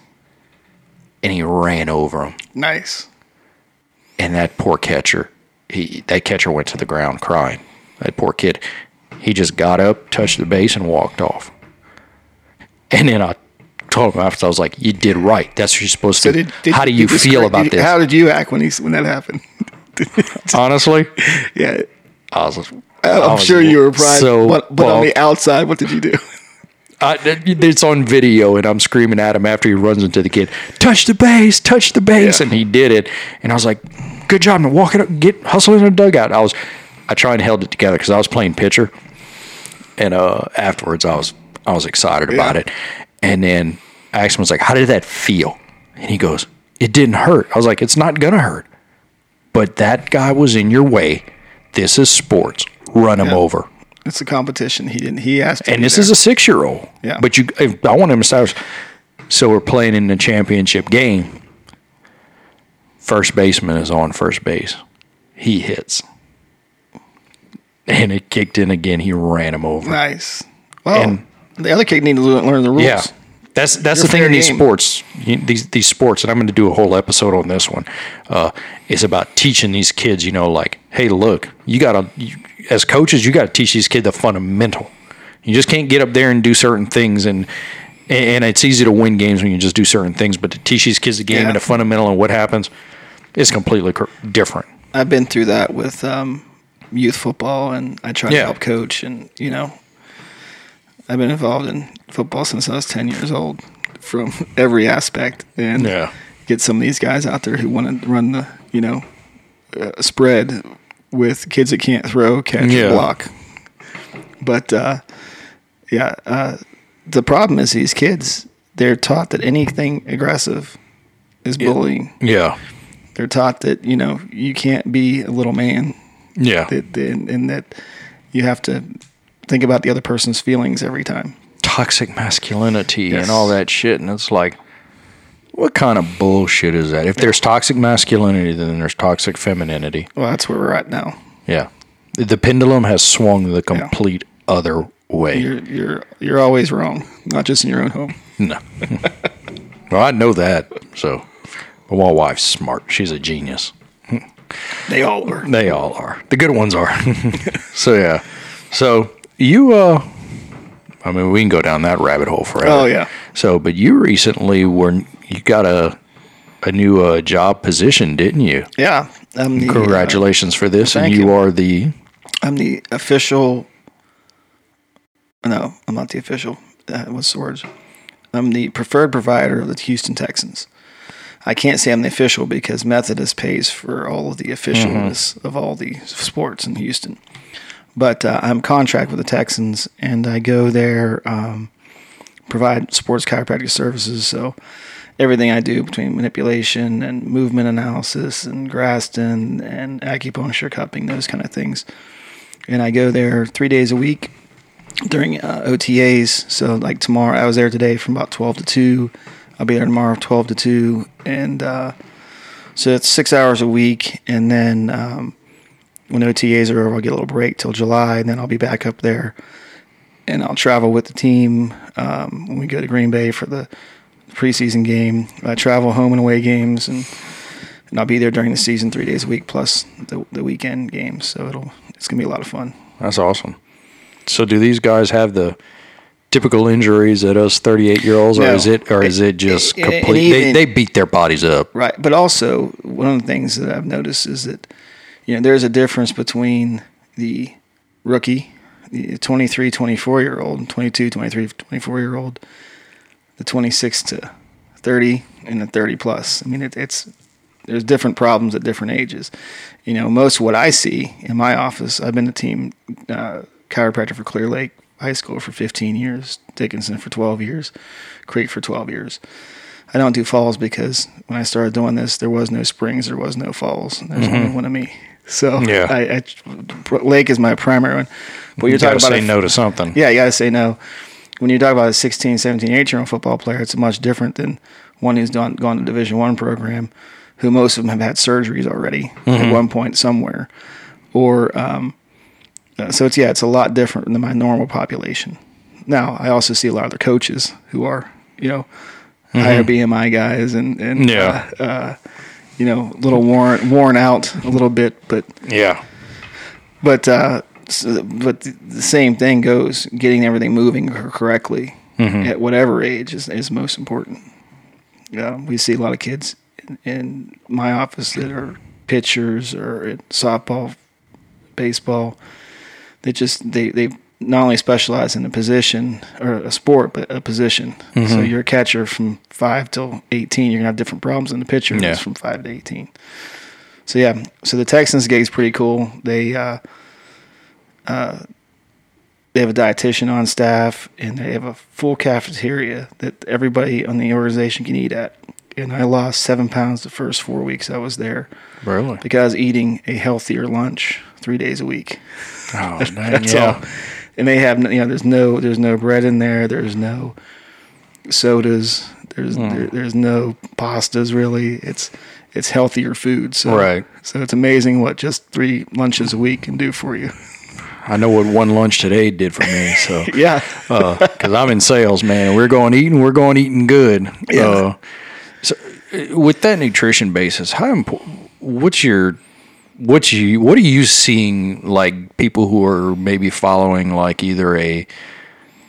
Speaker 1: and he ran over him.
Speaker 2: Nice.
Speaker 1: And that poor catcher, he that catcher went to the ground crying. That poor kid, he just got up, touched the base, and walked off. And then I told him after, I was like, "You did right. That's what you're supposed to
Speaker 2: So
Speaker 1: do."
Speaker 2: did, did,
Speaker 1: How do you feel
Speaker 2: cra-
Speaker 1: about this?
Speaker 2: How did you act when he when that happened?
Speaker 1: Honestly,
Speaker 2: yeah,
Speaker 1: I was.
Speaker 2: I'm
Speaker 1: I was
Speaker 2: sure you were proud.
Speaker 1: So,
Speaker 2: but, but on the outside, what did you do?
Speaker 1: I, it's on video, and I'm screaming at him after he runs into the kid. Touch the base, touch the base,
Speaker 2: Yeah.
Speaker 1: and he did it. And I was like, "Good job, man! Walk it up, get hustle in the dugout." I was, I tried and held it together because I was playing pitcher, and uh, afterwards I was, I was excited about it. And then Axel was like, "How did that feel?" And he goes, "It didn't hurt." I was like, "It's not gonna hurt." But that guy was in your way. This is sports. Run him
Speaker 2: Yeah.
Speaker 1: over
Speaker 2: It's a competition. He didn't. He asked.
Speaker 1: and this
Speaker 2: there.
Speaker 1: is a six year old.
Speaker 2: Yeah.
Speaker 1: But you, if, I want him to start. So we're playing in the championship game. First baseman is on first base. He hits, and it kicked in again. He ran him over.
Speaker 2: nice. Well,
Speaker 1: And-
Speaker 2: the other kid need to learn the rules.
Speaker 1: Yeah. That's that's
Speaker 2: You're
Speaker 1: the thing in these
Speaker 2: game.
Speaker 1: sports. You, these these sports, and I'm going to do a whole episode on this one. Uh, is about teaching these kids. You know, like, hey, look, you got to as coaches, you got to teach these kids the fundamental. You just can't get up there and do certain things, and and it's easy to win games when you just do certain things. But to teach these kids the game
Speaker 2: Yeah.
Speaker 1: and the fundamental and what happens is completely different.
Speaker 2: I've been through that with um, youth football, and I try
Speaker 1: Yeah.
Speaker 2: to help coach, and you know, I've been involved in football since I was ten years old, from every aspect, and
Speaker 1: Yeah.
Speaker 2: get some of these guys out there who want to run the you know uh, spread with kids that can't throw, catch,
Speaker 1: Yeah.
Speaker 2: block. But uh, yeah, uh, the problem is these kids they're taught that anything aggressive is bullying.
Speaker 1: Yeah.
Speaker 2: They're taught that you know you can't be a little man,
Speaker 1: Yeah.
Speaker 2: that, and, and that you have to think about the other person's feelings every time.
Speaker 1: Toxic masculinity
Speaker 2: Yes.
Speaker 1: and all that shit. And it's like, what kind of bullshit is that? If there's toxic masculinity, then there's toxic femininity.
Speaker 2: Well, that's where we're at now.
Speaker 1: Yeah. The- pendulum has swung the complete other way.
Speaker 2: You're you're you're always wrong, not just in your own home.
Speaker 1: No. well, I know that. So, but my wife's smart. She's a genius.
Speaker 2: They all are.
Speaker 1: They all are. The good ones are. so yeah. So you uh I mean we can go down that rabbit hole forever.
Speaker 2: Oh, yeah.
Speaker 1: So but you recently were you got a a new uh, job position, didn't you?
Speaker 2: Yeah, I'm the, uh,
Speaker 1: Congratulations for this. And you,
Speaker 2: you.
Speaker 1: are the
Speaker 2: I'm the official. No, I'm not the official. Uh, what's the words? I'm the preferred provider of the Houston Texans. I can't say I'm the official because Methodist pays for all of the officialness of all the sports in Houston. But uh, I'm contract with the Texans, and I go there, um, provide sports chiropractic services. So everything I do between manipulation and movement analysis and Graston and acupuncture cupping, those kind of things. And I go there three days a week during uh, OTAs. So like tomorrow, I was there today from about 12 to 2. I'll be there tomorrow 12 to 2. And uh, so it's six hours a week. And then um, when OTAs are over, I'll get a little break till July. And then I'll be back up there. And I'll travel with the team um, when we go to Green Bay for the preseason game. I travel home and away games. And and I'll be there during the season three days a week plus the, the weekend games. So it'll it's gonna be a lot of fun.
Speaker 1: that's awesome. So do these guys have the typical injuries that us 38 year olds or is it or is it just
Speaker 2: and
Speaker 1: complete they,
Speaker 2: even-
Speaker 1: they beat their bodies up
Speaker 2: Right. But also one of the things that I've noticed is that you know there's a difference between the rookie, the 23, 24 year old, 22, 23, 24 year old, the 26 to 30, and the 30 plus. I mean, it, it's there's different problems at different ages. You know, most of what I see in my office, I've been a team uh, chiropractor for Clear Lake High School for 15 years, Dickinson for 12 years, Creek for 12 years. I don't do falls because when I started doing this, there was no springs, there was no falls. There's only one of me. So
Speaker 1: Mm-hmm. Yeah.
Speaker 2: I, I, Lake is my primary one. But you're
Speaker 1: you
Speaker 2: talking about
Speaker 1: say
Speaker 2: a-
Speaker 1: no to something
Speaker 2: yeah, you got to say no. When you talk about a 16, 17, 18 year old football player, it's much different than one who's done, gone to Division One program, who most of them have had surgeries already at one point somewhere, or um, uh, so it's yeah, it's a lot different than my normal population. Now, I also see a lot of the coaches who are you know higher BMI guys and and
Speaker 1: Yeah.
Speaker 2: uh, uh, you know a little worn worn out a little bit, but
Speaker 1: yeah
Speaker 2: but uh, so, but the same thing goes. Getting everything moving cor- correctly at whatever age is, is most important. Yeah, we see a lot of kids in, in my office that are pitchers or softball, baseball. They just they they not only specialize in a position or a sport, but a position. So you're a catcher from five till eighteen. You're gonna have different problems than the pitcher
Speaker 1: Yeah.
Speaker 2: from five to eighteen. So yeah, so the Texans gig is pretty cool. They uh, uh, they have a dietitian on staff, and they have a full cafeteria that everybody on the organization can eat at. And I lost seven pounds the first four weeks I was there
Speaker 1: really
Speaker 2: because eating a healthier lunch three days a week.
Speaker 1: oh dang,
Speaker 2: That's
Speaker 1: yeah
Speaker 2: all. And they have, you know, there's no, there's no bread in there. There's no sodas. There's,
Speaker 1: Hmm.
Speaker 2: there, there's no pastas really. It's, it's healthier food. So,
Speaker 1: Right.
Speaker 2: So it's amazing what just three lunches a week can do for you.
Speaker 1: I know what one lunch today did for me so
Speaker 2: Yeah.
Speaker 1: because I'm in sales, man. We're going eating. We're going eating good.
Speaker 2: Yeah.
Speaker 1: Uh, so, uh, with that nutrition basis, how important? What's your what's you what are you seeing like people who are maybe following like either a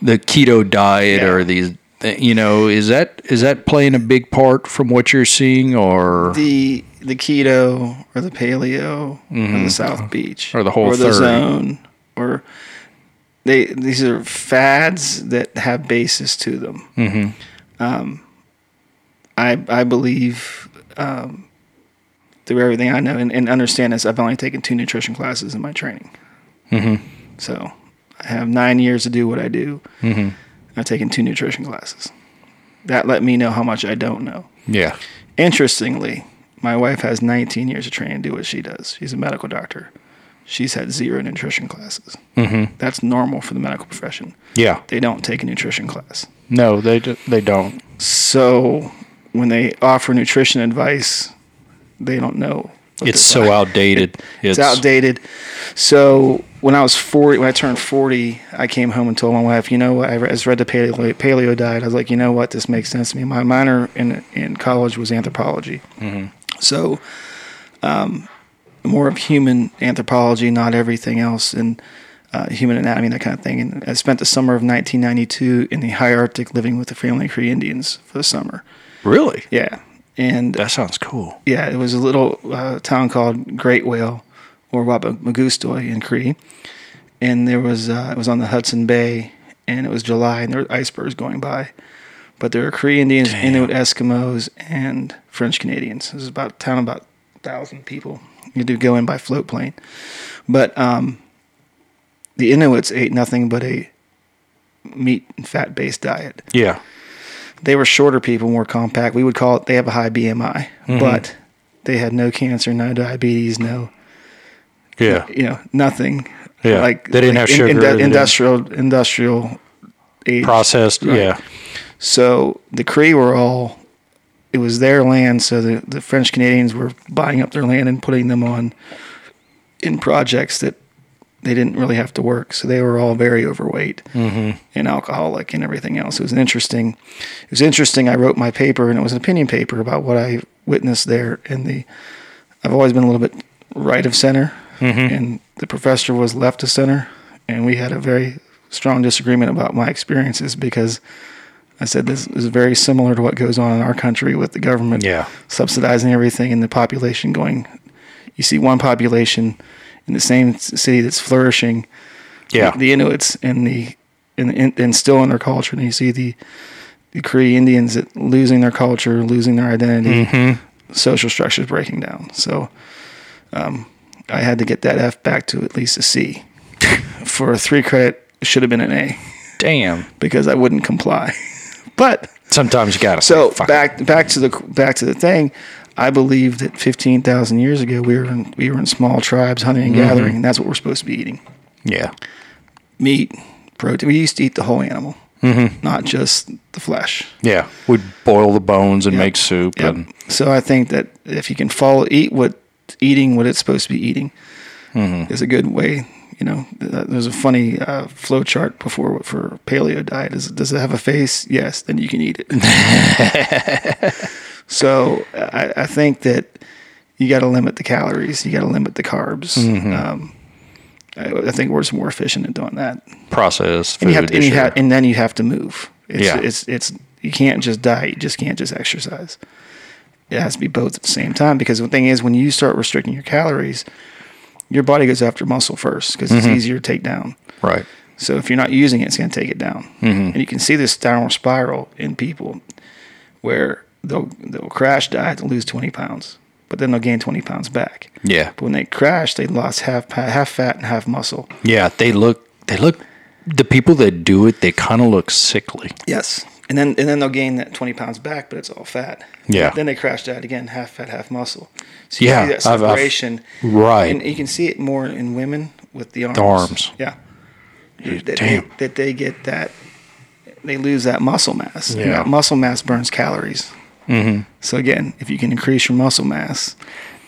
Speaker 1: the keto diet
Speaker 2: Yeah.
Speaker 1: or these you know is that is that playing a big part from what you're seeing or
Speaker 2: the the keto or the paleo or the South Beach
Speaker 1: Mm-hmm. Or the Whole
Speaker 2: or the
Speaker 1: 30.
Speaker 2: zone or they these are fads that have basis to them.
Speaker 1: Mm-hmm.
Speaker 2: I I believe um, through everything I know and, and understand this. I've only taken two nutrition classes in my training,
Speaker 1: Mm-hmm.
Speaker 2: so I have nine years to do what I do.
Speaker 1: Mm-hmm.
Speaker 2: I've taken two nutrition classes. That let me know how much I don't know.
Speaker 1: Yeah.
Speaker 2: Interestingly, my wife has 19 years of training to do what she does. She's a medical doctor. She's had zero nutrition classes.
Speaker 1: Mm-hmm.
Speaker 2: That's normal for the medical profession.
Speaker 1: Yeah.
Speaker 2: They don't take a nutrition class.
Speaker 1: No, they d- they don't.
Speaker 2: So when they offer nutrition advice, they don't know.
Speaker 1: It's so outdated.
Speaker 2: It's outdated. So when I was 40, when I turned 40, I came home and told my wife, you know what, I just read the paleo, paleo diet. I was like, you know what, this makes sense to me. My minor in, in college was anthropology. So um, more of human anthropology, not everything else, and uh, human anatomy, that kind of thing. And I spent the summer of 1992 in the high Arctic living with the family of Cree Indians for the summer.
Speaker 1: Really?
Speaker 2: Yeah. And
Speaker 1: That sounds cool.
Speaker 2: yeah, it was a little uh, town called Great Whale or Whapmagoostui in Cree, and there was uh, it was on the Hudson Bay, and it was July, and there were icebergs going by, but there were Cree Indians,
Speaker 1: Damn.
Speaker 2: Inuit Eskimos, and French Canadians. It was about a town of about thousand people. You do go in by float plane, but um, the Inuits ate nothing but a meat and fat based diet
Speaker 1: Yeah.
Speaker 2: They were shorter people, more compact. We would call it. They have a high BMI,
Speaker 1: Mm-hmm.
Speaker 2: but they had no cancer, no diabetes, no
Speaker 1: Yeah.
Speaker 2: you know nothing.
Speaker 1: Yeah.
Speaker 2: like
Speaker 1: They didn't
Speaker 2: like
Speaker 1: have sugar, they didn't-
Speaker 2: industrial industrial age.
Speaker 1: Processed.
Speaker 2: Right.
Speaker 1: Yeah.
Speaker 2: So the Cree were all. It was their land, so the, the French Canadians were buying up their land and putting them on in projects that they didn't really have to work. So they were all very overweight
Speaker 1: Mm-hmm.
Speaker 2: and alcoholic and everything else. It was an interesting. It was interesting. I wrote my paper, and it was an opinion paper about what I witnessed there. And the, I've always been a little bit right of center,
Speaker 1: Mm-hmm.
Speaker 2: and the professor was left of center, and we had a very strong disagreement about my experiences because I said this is very similar to what goes on in our country with the government
Speaker 1: Yeah.
Speaker 2: subsidizing everything and the population going. You see one population in the same city that's flourishing,
Speaker 1: Yeah.
Speaker 2: the, the Inuits and the and, and, and still in their culture, and you see the the Cree Indians that losing their culture, losing their identity,
Speaker 1: Mm-hmm.
Speaker 2: social structures breaking down. So, um, I had to get that F back to at least a C. For a three credit, it should have been an A
Speaker 1: Damn.
Speaker 2: because I wouldn't comply. But
Speaker 1: Sometimes you gotta.
Speaker 2: so
Speaker 1: say, fuck it.
Speaker 2: back back to the back to the thing. I believe that fifteen thousand years ago we were in, we were in small tribes hunting and
Speaker 1: Mm-hmm.
Speaker 2: gathering, and that's what we're supposed to be eating:
Speaker 1: Yeah.
Speaker 2: meat, protein. We used to eat the whole animal,
Speaker 1: Mm-hmm.
Speaker 2: not just the flesh.
Speaker 1: Yeah. We'd boil the bones and
Speaker 2: Yep.
Speaker 1: make soup
Speaker 2: Yep.
Speaker 1: and
Speaker 2: So I think that if you can follow eat what eating what it's supposed to be eating
Speaker 1: Mm-hmm.
Speaker 2: is a good way. You know, there's a funny uh, flow chart before for paleo diet. Is does it have a face? Yes, then you can eat it. so I, I think that you got to limit the calories. You got to limit the carbs.
Speaker 1: Mm-hmm.
Speaker 2: Um, I, I think we're just more efficient at doing that.
Speaker 1: processed
Speaker 2: And you have to, and, and then you have to move. It's,
Speaker 1: Yeah.
Speaker 2: it's it's you can't just diet. You just can't just exercise. It has to be both at the same time because the thing is, when you start restricting your calories, your body goes after muscle first because
Speaker 1: Mm-hmm.
Speaker 2: it's easier to take down.
Speaker 1: right.
Speaker 2: So if you're not using it, it's going to take it down.
Speaker 1: Mm-hmm.
Speaker 2: And you can see this downward spiral in people where they'll they'll crash diet to lose 20 pounds, but then they'll gain 20 pounds back.
Speaker 1: Yeah.
Speaker 2: But when they crash, they lost half half fat and half muscle.
Speaker 1: Yeah. They look. They look. The people that do it, they kind of look sickly.
Speaker 2: Yes. And then and then they'll gain that 20 pounds back, but it's all fat.
Speaker 1: Yeah.
Speaker 2: Then they crash diet again, half fat, half muscle. So you
Speaker 1: Yeah,
Speaker 2: see that
Speaker 1: I've- I've-
Speaker 2: separation.
Speaker 1: right.
Speaker 2: And you can see it more in women with the arms.
Speaker 1: arms.
Speaker 2: Yeah. That they,
Speaker 1: damn.
Speaker 2: that they get that, they lose that muscle mass. And
Speaker 1: Yeah.
Speaker 2: that muscle mass burns calories. Mm-hmm. So again, if you can increase your muscle mass,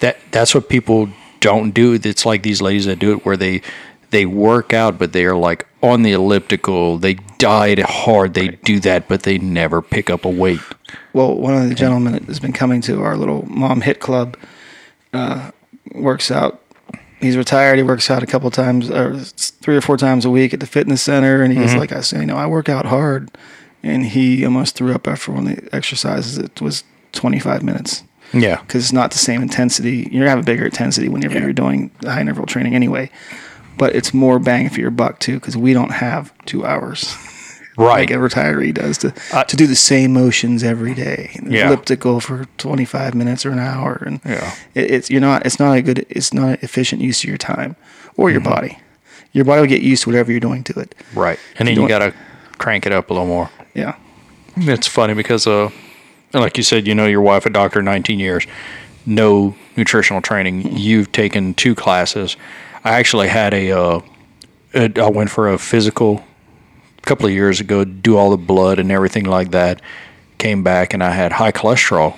Speaker 1: That that's what people don't do. It's like these ladies that do it where they they work out, but they are like on the elliptical. They diet hard. They do that, but they never pick up a weight.
Speaker 2: Well, one of the gentlemen that has been coming to our little mom hit club uh, works out. He's retired. He works out a couple times, or three or four times a week at the fitness center. And he's like, I say, you know, I work out hard. And he almost threw up after one of the exercises. It was 25 minutes.
Speaker 1: Yeah.
Speaker 2: because it's not the same intensity. You're gonna have a bigger intensity whenever
Speaker 1: Yeah.
Speaker 2: you're doing high interval training anyway. But it's more bang for your buck too, because we don't have two hours
Speaker 1: Right.
Speaker 2: like a retiree does to
Speaker 1: Uh,
Speaker 2: to do the same motions every day.
Speaker 1: Yeah.
Speaker 2: Elliptical for 25 minutes or an hour, and
Speaker 1: Yeah.
Speaker 2: it, it's you're not. It's not a good. It's not an efficient use of your time or
Speaker 1: Mm-hmm.
Speaker 2: your body. Your body will get used to whatever you're doing to it.
Speaker 1: Right. And then
Speaker 2: You
Speaker 1: you got to crank it up a little more.
Speaker 2: Yeah.
Speaker 1: It's funny because, uh, like you said, you know your wife a doctor 19 years, no nutritional training. You've taken two classes. I actually had a, uh, a I went for a physical a couple of years ago, do all the blood and everything like that. Came back and I had high cholesterol,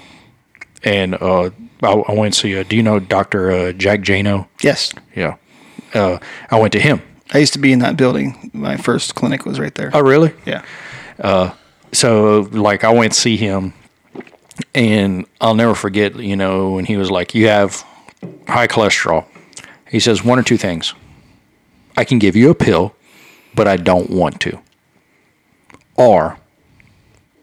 Speaker 1: and uh, I, I went to see. Uh, do you know Doctor uh, Jack Jano?
Speaker 2: Yes.
Speaker 1: Yeah, uh, I went to him.
Speaker 2: I used to be in that building. My first clinic was right there.
Speaker 1: Oh, really?
Speaker 2: Yeah.
Speaker 1: So like I went to see him and I'll never forget, you know, when he was like, You have high cholesterol. He says one or two things. I can give you a pill, but I don't want to. Or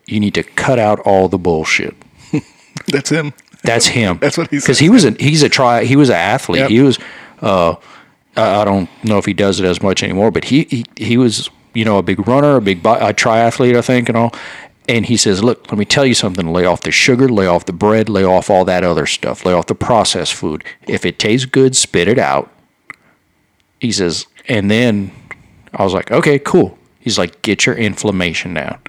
Speaker 1: you need to cut out all the bullshit.
Speaker 2: That's him.
Speaker 1: That's him.
Speaker 2: That's what he's
Speaker 1: Because he was a he's a try he was an athlete.
Speaker 2: Yep.
Speaker 1: He was uh I I don't know if he does it as much anymore, but he he, he was you know a big runner, a big bi- a triathlete, I think, and all. And he says, "Look, let me tell you something. Lay off the sugar, lay off the bread, lay off all that other stuff, lay off the processed food. If it tastes good, spit it out." He says, and then I was like, "Okay, cool." He's like, "Get your inflammation down."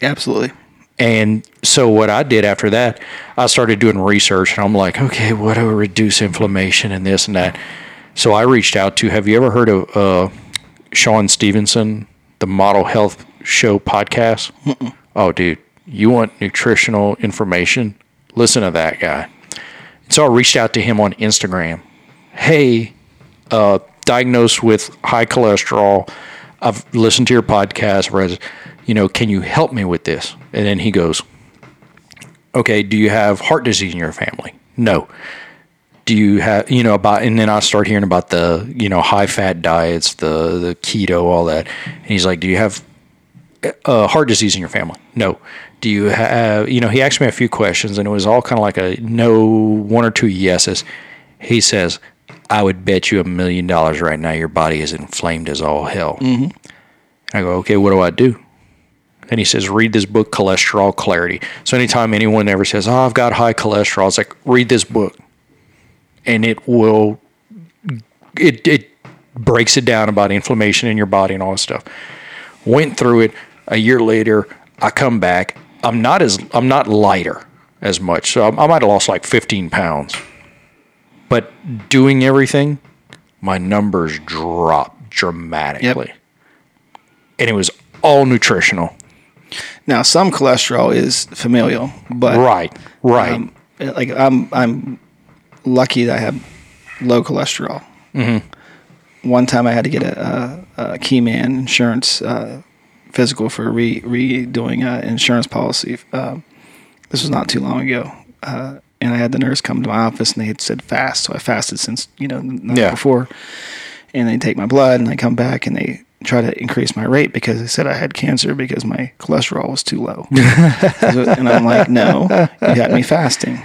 Speaker 2: Absolutely.
Speaker 1: And so what I did after that, I started doing research and I'm like, okay, what do I reduce inflammation and this and that? So I reached out to, have you ever heard of uh, Shawn Stevenson, the Model Health Show podcast? Oh, dude, you want nutritional information? Listen to that guy. So I reached out to him on Instagram. Hey, uh, diagnosed with high cholesterol. I've listened to your podcast. Read, you know, can you help me with this? And then he goes, okay, do you have heart disease in your family? No. Do you have, you know, about, and then I start hearing about the, you know, high fat diets, the, the keto, all that. And he's like, do you have uh, heart disease in your family? No. Do you have, you know, he asked me a few questions and it was all kind of like a no, one or two yeses. He says, I would bet you a million dollars right now your body is inflamed as all hell. Mm-hmm. I go, okay, what do I do? And he says, read this book, Cholesterol Clarity. So anytime anyone ever says, oh, I've got high cholesterol, it's like, read this book. And it will, it, it breaks it down about inflammation in your body and all this stuff. Went through it. A year later, I come back. I'm not as, I'm not lighter as much. So I, I might have lost like 15 pounds. But doing everything, my numbers dropped dramatically. Yep. And it was all nutritional.
Speaker 2: Now, some cholesterol is familial, but
Speaker 1: Right, right.
Speaker 2: um, like I'm I'm lucky that I have low cholesterol. Mm-hmm. One time I had to get a, a, a Keyman insurance uh, physical for re redoing an insurance policy. Um, this was not too long ago, uh, and I had the nurse come to my office and they had said fast, so I fasted since you know the night
Speaker 1: Yeah.
Speaker 2: before, and they take my blood and I come back and they try to increase my rate because they said I had cancer because my cholesterol was too low. and I'm like, no, you got me fasting.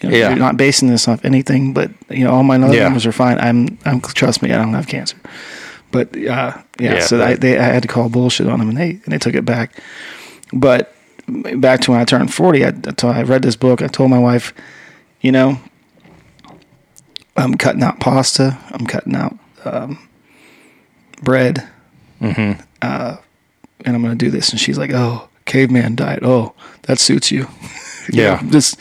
Speaker 2: You know,
Speaker 1: Yeah.
Speaker 2: You're not basing this off anything, but you know, all my other
Speaker 1: Yeah.
Speaker 2: numbers are fine. I'm, I'm, trust me, I don't have cancer. But uh, yeah,
Speaker 1: Yeah,
Speaker 2: so I, they, I had to call bullshit on them, and they and they took it back. But back to when I turned forty, I, I read this book. I told my wife, you know, I'm cutting out pasta. I'm cutting out um, bread.
Speaker 1: Mm-hmm.
Speaker 2: Uh, and I'm going to do this. And she's like, oh, caveman diet. Oh, that suits you. You
Speaker 1: Yeah.
Speaker 2: know, Just,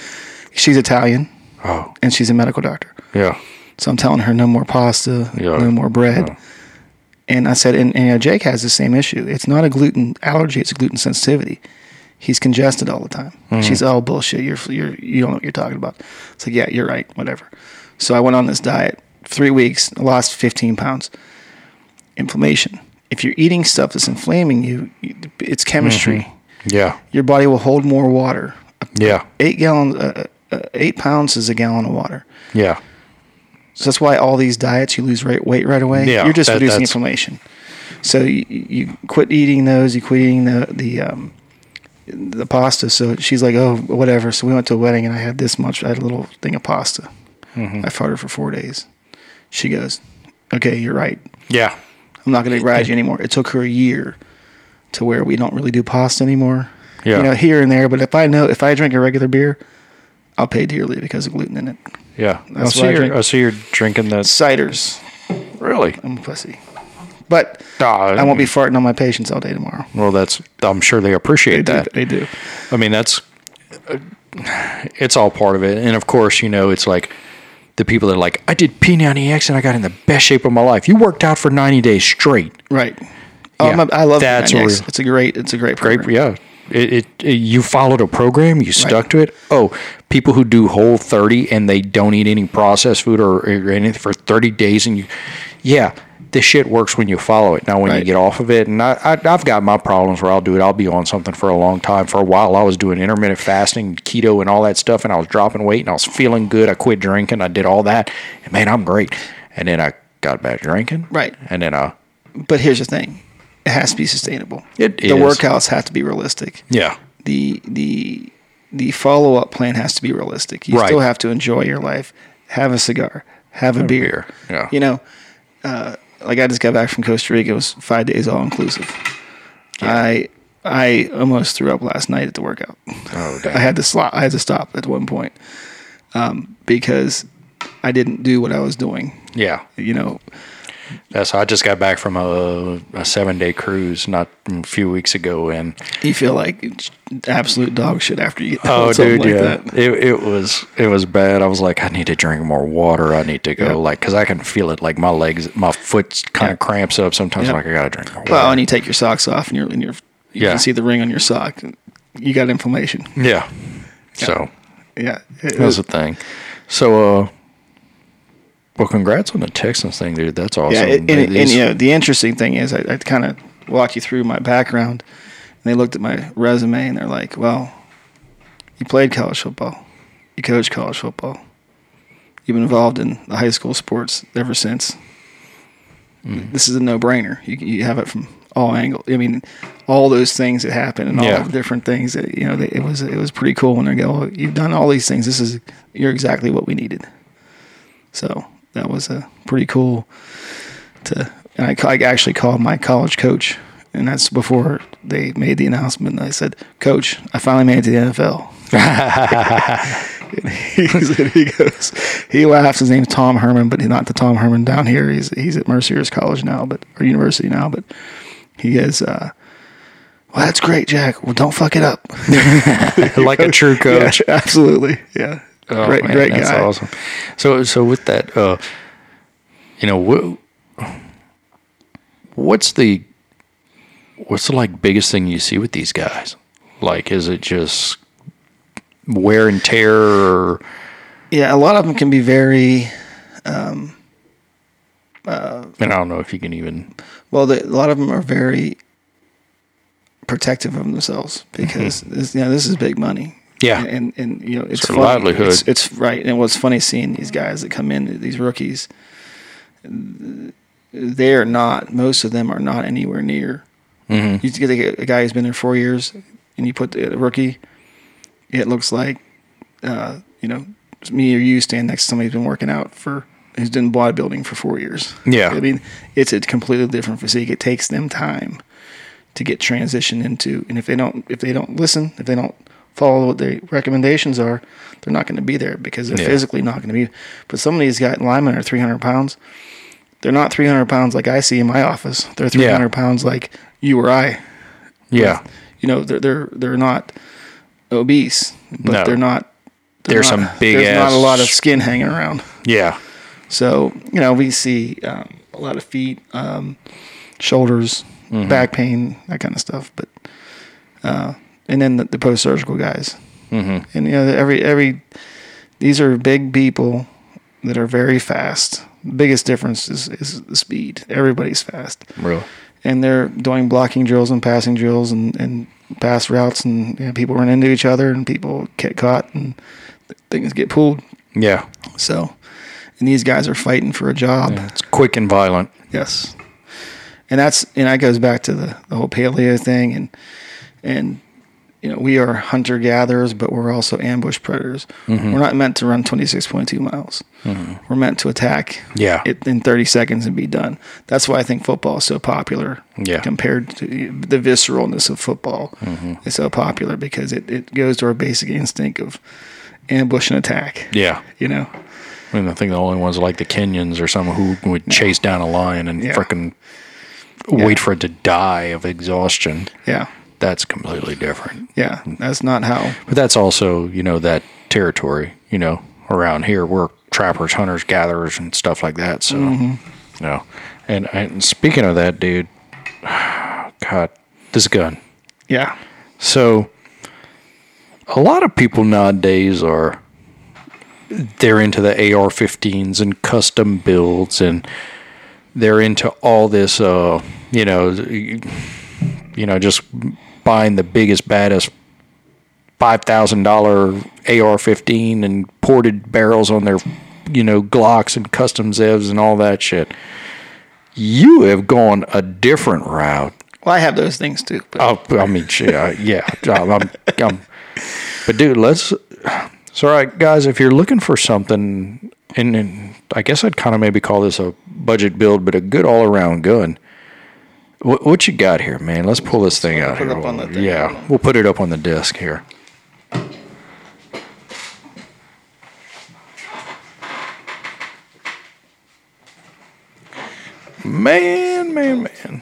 Speaker 2: she's Italian
Speaker 1: oh,
Speaker 2: and she's a medical doctor.
Speaker 1: yeah.
Speaker 2: So I'm telling her no more pasta,
Speaker 1: Yeah.
Speaker 2: no more bread.
Speaker 1: Yeah.
Speaker 2: And I said, and, and you know, Jake has the same issue. It's not a gluten allergy; it's a gluten sensitivity. He's congested all the time.
Speaker 1: Mm-hmm.
Speaker 2: She's oh bullshit. You're you're you don't know what you're talking about. It's like yeah, you're right. Whatever. So I went on this diet three weeks. Lost 15 pounds. Inflammation. If you're eating stuff that's inflaming you, you- it's chemistry.
Speaker 1: Mm-hmm. Yeah.
Speaker 2: Your body will hold more water.
Speaker 1: Yeah.
Speaker 2: Eight gallons, uh, uh, eight pounds is a gallon of water.
Speaker 1: Yeah.
Speaker 2: So that's why all these diets you lose right, weight right away.
Speaker 1: Yeah,
Speaker 2: you're just
Speaker 1: that-
Speaker 2: reducing
Speaker 1: that's-
Speaker 2: inflammation. So you, you quit eating those. You quit eating the the um, the pasta. So she's like, oh, whatever. So we went to a wedding and I had this much. I had a little thing of pasta. I fought her for four days. She goes, okay, you're right.
Speaker 1: Yeah.
Speaker 2: I'm not going to ride you anymore. It took her a year to where we don't really do pasta anymore.
Speaker 1: Yeah.
Speaker 2: You know, here and there. But if I know, if I drink a regular beer, I'll pay dearly because of gluten in it.
Speaker 1: Yeah.
Speaker 2: That's
Speaker 1: I
Speaker 2: what I
Speaker 1: see, you're, I see you're drinking that.
Speaker 2: Ciders.
Speaker 1: Really?
Speaker 2: I'm a pussy. But
Speaker 1: Ah,
Speaker 2: I won't be farting on my patients all day tomorrow.
Speaker 1: Well, that's. I'm sure they
Speaker 2: They
Speaker 1: appreciate
Speaker 2: do.
Speaker 1: that.
Speaker 2: They do.
Speaker 1: I mean, that's. uh, It's all part of it, and of course, you know, it's like the people that are like, I did P90X and I got in the best shape of my life. You worked out for 90 days straight.
Speaker 2: Right. Oh,
Speaker 1: Yeah,
Speaker 2: my, I love
Speaker 1: that's
Speaker 2: that.
Speaker 1: a real-
Speaker 2: It's a great. It's a great
Speaker 1: Great, yeah. It, it, it- you followed a program, you stuck to it. Oh, people who do whole 30 and they don't eat any processed food or, or anything for 30 days, and you, yeah, this shit works when you follow it. Now, when you get off of it, and I, I, I've got my problems where I'll do it. I'll be on something for a long time. For a while, I was doing intermittent fasting, keto, and all that stuff, and I was dropping weight and I was feeling good. I quit drinking. I did all that, and man, I'm great. And then I got back drinking.
Speaker 2: Right.
Speaker 1: And then I,
Speaker 2: But here's the thing: it has to be sustainable.
Speaker 1: It
Speaker 2: the
Speaker 1: is.
Speaker 2: workouts have to be realistic.
Speaker 1: yeah.
Speaker 2: The the the follow up plan has to be realistic. You
Speaker 1: Right.
Speaker 2: still have to enjoy your life. Have a cigar. Have a, beer.
Speaker 1: beer, yeah.
Speaker 2: You know, uh, like I just got back from Costa Rica. It was five days all inclusive. I I almost threw up last night at the workout.
Speaker 1: Oh,
Speaker 2: I had to stop. I had to stop at one point um, because I didn't do what I was doing.
Speaker 1: Yeah.
Speaker 2: You know,
Speaker 1: That's I just got back from a, a seven day cruise not a few weeks ago, and
Speaker 2: you feel like absolute dog shit after you
Speaker 1: oh, dude,
Speaker 2: like
Speaker 1: yeah,
Speaker 2: that.
Speaker 1: it it was it was bad. I was like, I need to drink more water. I need to go
Speaker 2: Yeah.
Speaker 1: like because I can feel it like my legs, my foot kind of cramps up sometimes.
Speaker 2: Yeah.
Speaker 1: Like I gotta drink more water.
Speaker 2: Well, and you take your socks off, and you're, and you're you
Speaker 1: Yeah.
Speaker 2: can see the ring on your sock. You got inflammation.
Speaker 1: yeah. So
Speaker 2: Yeah, it
Speaker 1: that's
Speaker 2: was,
Speaker 1: the thing. So, uh, well, congrats on the Texans thing, dude. That's awesome.
Speaker 2: yeah. it- and, and,
Speaker 1: These-
Speaker 2: you know, the interesting thing is, I, I kind of walked you through my background, and they looked at my resume, and they're like, "Well, you played college football, you coached college football, you've been involved in the high school sports ever since.
Speaker 1: Mm.
Speaker 2: This is a no-brainer. You you have it from all angles. I mean, all those things that happen and all
Speaker 1: Yeah.
Speaker 2: the different things that you know. They, it was it was pretty cool when they go, well, "You've done all these things. This is you're exactly what we needed." So that was a pretty cool. To and I, I actually called my college coach, and that's before they made the announcement. I said, "Coach, I finally made it to the NFL." He, he goes, he laughs. His name's Tom Herman, but he's not the Tom Herman down here. He's he's at Mercyhurst College now, but or university now. But he goes, uh, "Well, that's great, Jack. Well, don't fuck it up."
Speaker 1: like a true coach.
Speaker 2: Yeah, absolutely. Yeah,
Speaker 1: Oh,
Speaker 2: great,
Speaker 1: man,
Speaker 2: great
Speaker 1: that's
Speaker 2: guy.
Speaker 1: awesome. So, so with that, uh, you know, what, what's the what's the like biggest thing you see with these guys? Like, is it just wear and tear? Or,
Speaker 2: Yeah, a lot of them can be very um, uh,
Speaker 1: and I don't know if you can even.
Speaker 2: Well, the, a lot of them are very protective of themselves mm-hmm. because this, you know this is big money.
Speaker 1: Yeah.
Speaker 2: and and you know it's funny.
Speaker 1: livelihood.
Speaker 2: It's, it's right, and what's funny seeing these guys that come in, these rookies. They are not. Most of them are not anywhere near.
Speaker 1: Mm-hmm.
Speaker 2: You get a, a guy who's been there four years, and you put the, a rookie. It looks like, uh, you know, me or you stand next to somebody who's been working out for who's done bodybuilding for four years.
Speaker 1: Yeah.
Speaker 2: I mean, it's a completely different physique. It takes them time to get transitioned into, and if they don't, if they don't listen, if they don't follow what the recommendations are, they're not going to be there because they're
Speaker 1: Yeah.
Speaker 2: physically not going to be. But some of these guys, linemen, are 300 pounds. They're not 300 pounds like I see in my office. They're 300 pounds like you or I.
Speaker 1: Yeah,
Speaker 2: You know, they're they're they're not obese, but
Speaker 1: No.
Speaker 2: they're not. they're
Speaker 1: There's
Speaker 2: not-
Speaker 1: some big
Speaker 2: There's not a lot of skin hanging around.
Speaker 1: yeah,
Speaker 2: So you know, we see um, a lot of feet, um, shoulders,
Speaker 1: Mm-hmm.
Speaker 2: back pain, that kind of stuff. But uh, and then the, the post surgical guys, mm-hmm. and you know, every every these are big people that are very fast. Biggest difference is is the speed. Everybody's fast,
Speaker 1: real.
Speaker 2: and they're doing blocking drills and passing drills and and pass routes, and you know, people run into each other, and people get caught, and things get pulled.
Speaker 1: Yeah,
Speaker 2: So, and these guys are fighting for a job.
Speaker 1: it's quick and violent.
Speaker 2: Yes, and that's and that goes back to the, the whole paleo thing and and you know, we are hunter gatherers, but we're also ambush predators.
Speaker 1: Mm-hmm.
Speaker 2: We're not meant to run 26.2 miles. We're meant to attack
Speaker 1: Yeah.
Speaker 2: it in 30 seconds and be done. That's why I think football is so popular
Speaker 1: Yeah.
Speaker 2: compared to the visceralness of football.
Speaker 1: Mm-hmm.
Speaker 2: It's so popular because it, it goes to our basic instinct of ambush and attack.
Speaker 1: Yeah.
Speaker 2: You know?
Speaker 1: I, mean, I think the only ones like the Kenyans or someone who would chase down a lion and
Speaker 2: Yeah.
Speaker 1: frickin' wait for it to die of exhaustion.
Speaker 2: Yeah.
Speaker 1: That's completely different.
Speaker 2: Yeah. That's not how.
Speaker 1: But that's also, you know, that territory, you know, around here we're trappers, hunters, gatherers, and stuff like that. So, you know, and, and speaking of that, dude, God, this gun.
Speaker 2: Yeah.
Speaker 1: So, a lot of people nowadays are they're into the AR-15s and custom builds, and they're into all this. Uh, you know, you know, just buying the biggest, baddest five thousand dollar AR-15 and ported barrels on their, you know, Glocks and custom Zevs and all that shit. You have gone a different route.
Speaker 2: Well, I have those things too. But
Speaker 1: Oh, I mean, yeah. I'm, I'm, I'm- but dude, let's. It's all right, guys. If you're looking for something, and, and I guess I'd kind of maybe call this a budget build, but a good all around gun. What, what you got here, man? Let's pull this thing out here.
Speaker 2: up on the thing.
Speaker 1: yeah, we'll put it up on the desk here. Man, man, man.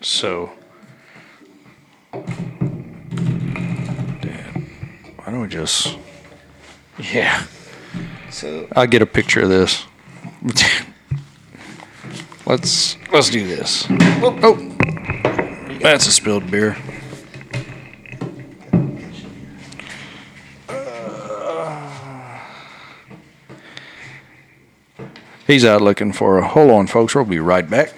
Speaker 1: So, Dad, why don't we just? Yeah,
Speaker 2: so
Speaker 1: I'll get a picture of this. let's let's do this. Oh, oh. that's a spilled beer. He's out looking for a. Hold on, folks. We'll be right back.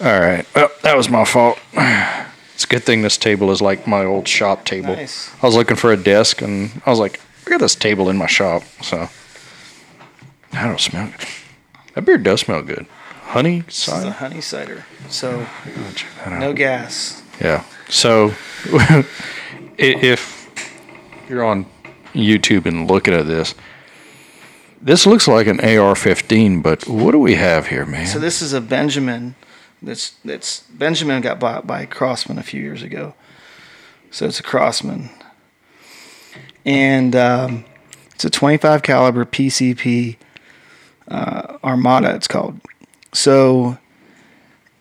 Speaker 1: All right. Well, that was my fault. It's a good thing this table is like my old shop table.
Speaker 2: Nice.
Speaker 1: I was looking for a desk and I was like, I got this table in my shop. So I don't smell good. That beer does smell good. Honey
Speaker 2: this is a honey cider. So
Speaker 1: Check that out.
Speaker 2: no gas.
Speaker 1: Yeah. So if you're on YouTube and looking at this, this looks like an AR-15, but what do we have here, man?
Speaker 2: So this is a Benjamin. That's that's Benjamin got bought by Crosman a few years ago. So it's a Crosman, and um, it's a 25 caliber PCP uh, Armada. It's called. So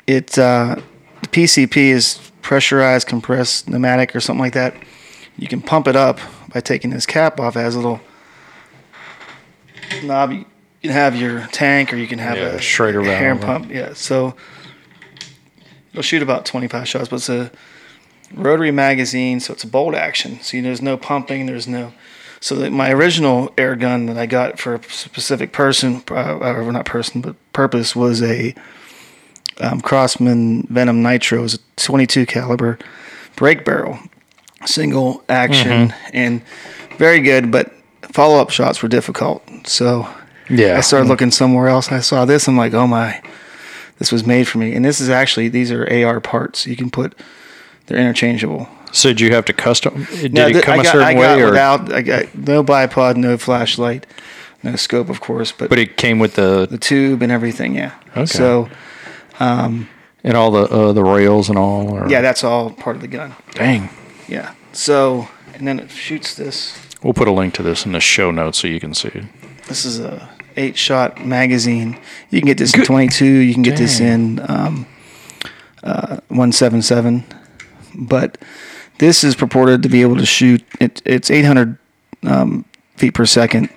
Speaker 2: it uh, the PCP is pressurized, compressed pneumatic or something like that. You can pump it up by taking this cap off. It has a little knob. You can have your tank, or you can have
Speaker 1: Yeah,
Speaker 2: a
Speaker 1: Schrader valve,
Speaker 2: air
Speaker 1: right?
Speaker 2: pump. Yeah, so it'll shoot about 25 shots, but it's a rotary magazine, so it's a bolt action. So you know, there's no pumping, there's no. So that my original air gun that I got for a specific person, uh, or not person, but purpose was a um, Crosman Venom Nitro. It was a 22 caliber break barrel, single action, and very good. But follow up shots were difficult. So
Speaker 1: yeah.
Speaker 2: I started looking somewhere else. I saw this. I'm like, oh my, this was made for me. And this is actually these are AR parts. You can put, they're interchangeable.
Speaker 1: So did you have to custom? Did
Speaker 2: Now,
Speaker 1: it come
Speaker 2: I
Speaker 1: a
Speaker 2: got,
Speaker 1: certain
Speaker 2: I got
Speaker 1: way, or
Speaker 2: without, I got no bipod, no flashlight, no scope, of course, but,
Speaker 1: but it came with the
Speaker 2: the tube and everything. Yeah.
Speaker 1: Okay.
Speaker 2: So
Speaker 1: and all the uh, the rails and all? Or?
Speaker 2: yeah, that's all part of the gun.
Speaker 1: Dang.
Speaker 2: Yeah. So and then it shoots this.
Speaker 1: We'll put a link to this in the show notes so you can see it.
Speaker 2: This is a eight shot magazine. You can get this in 22. You can get this in um, uh, 177. But this is purported to be able to shoot. It, it's 800 um, feet per second,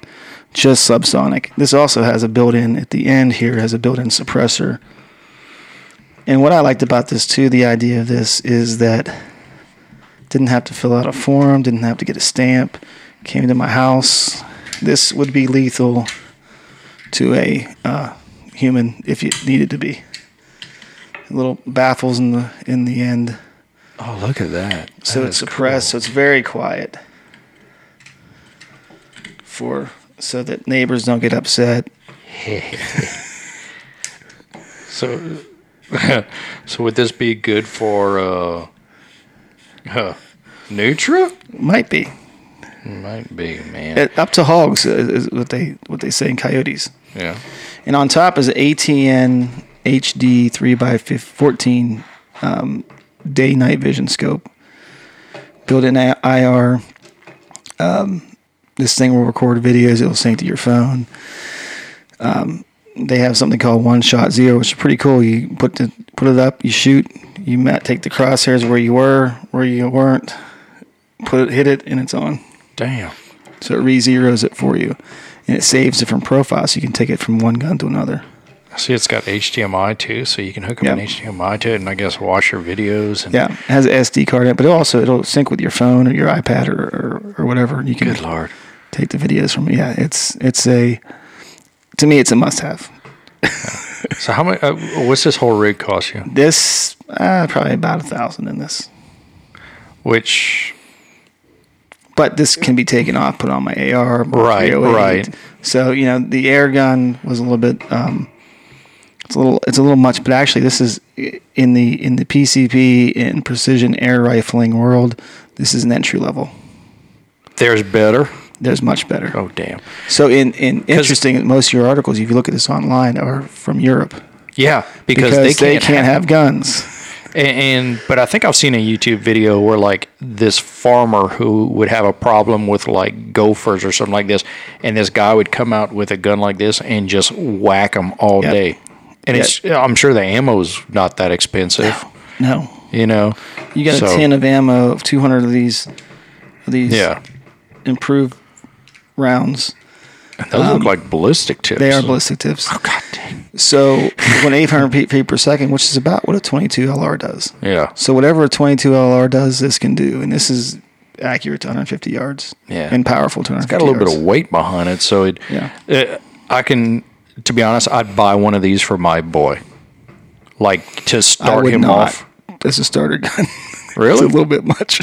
Speaker 2: just subsonic. This also has a built-in at the end here has a built-in suppressor. And what I liked about this too, the idea of this is that didn't have to fill out a form, didn't have to get a stamp. Came to my house. This would be lethal to a uh, human if it needed to be. Little baffles in the in the end,
Speaker 1: Oh, look at that.
Speaker 2: so it's suppressed, so it's very quiet. For so that neighbors don't get upset.
Speaker 1: So so would this be good for uh, uh nutria?
Speaker 2: Might be.
Speaker 1: Might be, man.
Speaker 2: It, up to hogs is what they what they say in coyotes.
Speaker 1: yeah.
Speaker 2: And on top is an ATN HD 3x14 um, day night vision scope. Built in IR. Um, this thing will record videos, it'll sync to your phone. Um, they have something called one shot zero, which is pretty cool. You put the put it up, you shoot, you ma- take the crosshairs where you were, where you weren't, put it, hit it, and it's on.
Speaker 1: Damn.
Speaker 2: So it re zeros it for you. And it saves different profiles. So you can take it from one gun to another.
Speaker 1: See, it's got HDMI too, so you can hook up an HDMI to it, and I guess watch your videos. And
Speaker 2: Yeah, it has an SD card in it, but it also it'll sync with your phone or your iPad or, or, or whatever. You can
Speaker 1: good lord.
Speaker 2: take the videos from. Yeah, it's it's a to me it's a must have.
Speaker 1: So how much? Uh, what's this whole rig cost you?
Speaker 2: This uh, probably about a thousand in this,
Speaker 1: Which
Speaker 2: but this can be taken off, put on my AR.
Speaker 1: Right, right.
Speaker 2: So you know the air gun was a little bit. Um, it's a little it's a little much, but actually this is in the in the PCP and precision air rifling world. This is an entry level.
Speaker 1: there's better.
Speaker 2: There's much better.
Speaker 1: Oh damn.
Speaker 2: So in, in interesting, most of your articles, if you look at this online, are from Europe
Speaker 1: Yeah, because,
Speaker 2: because,
Speaker 1: they can't,
Speaker 2: have, guns.
Speaker 1: And, and but I think I've seen a YouTube video where like this farmer who would have a problem with like gophers or something like this, and this guy would come out with a gun like this and just whack them all
Speaker 2: Yep.
Speaker 1: day. And it's I'm sure the ammo's not that expensive,
Speaker 2: No,
Speaker 1: you know.
Speaker 2: you got
Speaker 1: So-
Speaker 2: a tin of ammo of 200 of these of these
Speaker 1: Yeah,
Speaker 2: improved rounds.
Speaker 1: and those look like ballistic tips.
Speaker 2: Um, They are ballistic tips.
Speaker 1: Oh god dang.
Speaker 2: So when 800 feet- feet per second, which is about what a 22 LR does.
Speaker 1: Yeah,
Speaker 2: So whatever a 22 LR does, this can do, and this is accurate to 150 yards.
Speaker 1: Yeah.
Speaker 2: and powerful to 150
Speaker 1: got a little bit of weight behind it, so it.
Speaker 2: Yeah.
Speaker 1: uh, I can, to be honest, I'd buy one of these for my boy, like to start him
Speaker 2: not.
Speaker 1: off.
Speaker 2: As a starter gun.
Speaker 1: Really?
Speaker 2: it's a little bit much.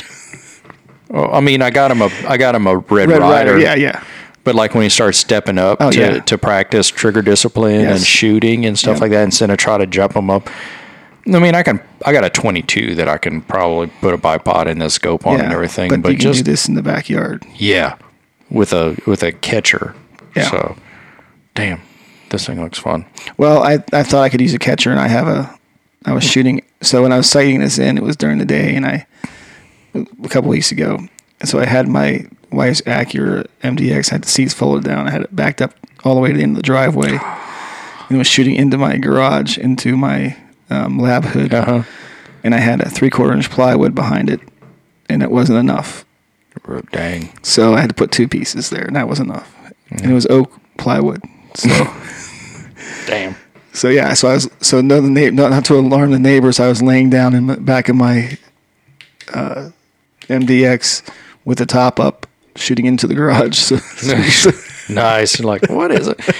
Speaker 1: Well, I mean, I got him a, I got him a Red,
Speaker 2: Red
Speaker 1: Ryder.
Speaker 2: Ryder, yeah, yeah.
Speaker 1: But like when he starts stepping up
Speaker 2: Oh,
Speaker 1: to,
Speaker 2: yeah.
Speaker 1: to practice trigger discipline and shooting and stuff
Speaker 2: Yeah.
Speaker 1: like that, instead of try to jump him up. I mean, I can. I got a 22 that I can probably put a bipod in the scope on
Speaker 2: yeah.
Speaker 1: and everything.
Speaker 2: But,
Speaker 1: But,
Speaker 2: you can
Speaker 1: just
Speaker 2: do this in the backyard.
Speaker 1: yeah, with a with a catcher.
Speaker 2: Yeah.
Speaker 1: So, damn, this thing looks fun.
Speaker 2: Well, I, I thought I could use a catcher, and I have a. I was shooting. So when I was sighting this in, it was during the day, and I a couple weeks ago, and so I had my wife's Acura MDX. I had the seats folded down. I had it backed up all the way to the end of the driveway, and was shooting into my garage, into my um, lab hood,
Speaker 1: Uh huh.
Speaker 2: and I had a three quarter inch plywood behind it, and it wasn't enough.
Speaker 1: Dang.
Speaker 2: So I had to put two pieces there, and that was enough. And it was oak plywood. So.
Speaker 1: Damn.
Speaker 2: So yeah, so I was so no, the not, not to alarm the neighbors. I was laying down in the back of my uh, MDX with the top up, shooting into the garage. So, so-
Speaker 1: Nice. Like, what is it?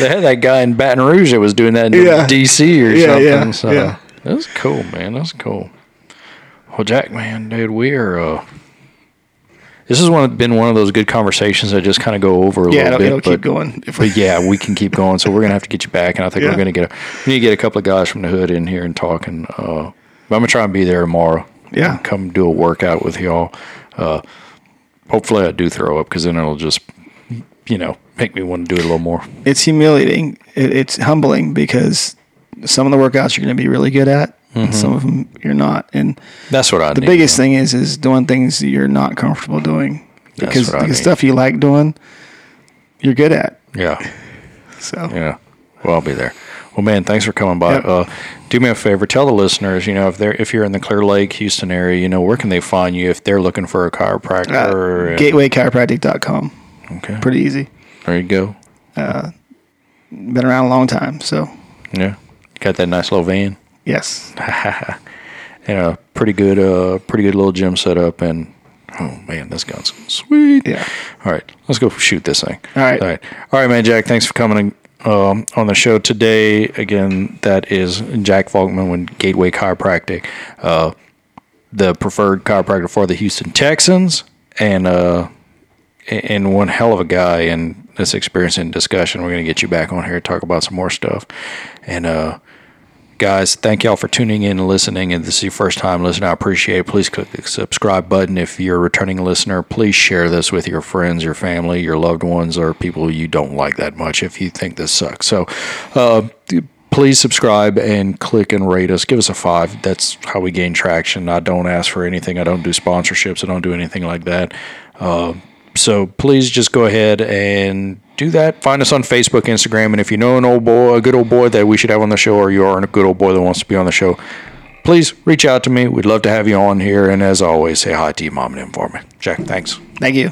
Speaker 1: They had that guy in Baton Rouge that was doing that in
Speaker 2: Yeah.
Speaker 1: D.C. or
Speaker 2: Yeah,
Speaker 1: something.
Speaker 2: yeah,
Speaker 1: so
Speaker 2: yeah.
Speaker 1: that's cool, man. That's cool. Well, Jack, man, dude, we are. Uh, this has one been one of those good conversations that just kind of go over a
Speaker 2: yeah,
Speaker 1: little
Speaker 2: it'll,
Speaker 1: bit.
Speaker 2: it'll
Speaker 1: but,
Speaker 2: keep going. If
Speaker 1: but yeah, we can keep going. So we're gonna have to get you back, and I think
Speaker 2: Yeah.
Speaker 1: we're gonna get a we need to get a couple of guys from the hood in here and talk. And uh, I'm gonna try and be there tomorrow.
Speaker 2: Yeah.
Speaker 1: and come do a workout with y'all. Uh, hopefully, I do throw up because then it'll just you know make me want to do it a little more.
Speaker 2: it's humiliating. It, it's humbling because some of the workouts you're going to be really good at, and some of them you're not. And
Speaker 1: That's what I
Speaker 2: the
Speaker 1: need.
Speaker 2: biggest thing is is doing things you're not comfortable doing because the stuff you like doing, you're good at.
Speaker 1: Yeah,
Speaker 2: So
Speaker 1: yeah. Well, I'll be there. Well, man, thanks for coming by.
Speaker 2: Yep.
Speaker 1: Uh, do me a favor, tell the listeners, you know, if they're if you're in the Clear Lake, Houston area, you know, where can they find you if they're looking for a chiropractor?
Speaker 2: uh,
Speaker 1: and-
Speaker 2: gatewaychiropractic.com.
Speaker 1: okay,
Speaker 2: Pretty easy.
Speaker 1: there you go.
Speaker 2: Been around a long time. So
Speaker 1: Yeah, got that nice little van.
Speaker 2: Yes.
Speaker 1: and a pretty good, uh, pretty good little gym setup. And oh man, this gun's sweet.
Speaker 2: Yeah.
Speaker 1: All right, let's go shoot this thing.
Speaker 2: All right.
Speaker 1: all right, all right, man. Jack, thanks for coming um, on the show today. Again, that is Jack Falkman with Gateway Chiropractic, uh, the preferred chiropractor for the Houston Texans, and uh, and one hell of a guy And this experience and discussion. We're going to get you back on here to talk about some more stuff, and uh, Guys, thank y'all for tuning in and listening. And this is your first time listening, I appreciate it. Please click the subscribe button. If you're a returning listener, please share this with your friends, your family, your loved ones, or people you don't like that much if you think this sucks. So, uh, please subscribe and click and rate us. Give us a five. That's how we gain traction. I don't ask for anything. I don't do sponsorships. I don't do anything like that. Uh, so please just go ahead and do that. Find us on Facebook, Instagram, and if you know an old boy, a good old boy that we should have on the show, or you are a good old boy that wants to be on the show, please reach out to me. We'd love to have you on here. And as always, say hi to your mom and him for me. Jack, thanks.
Speaker 2: Thank you.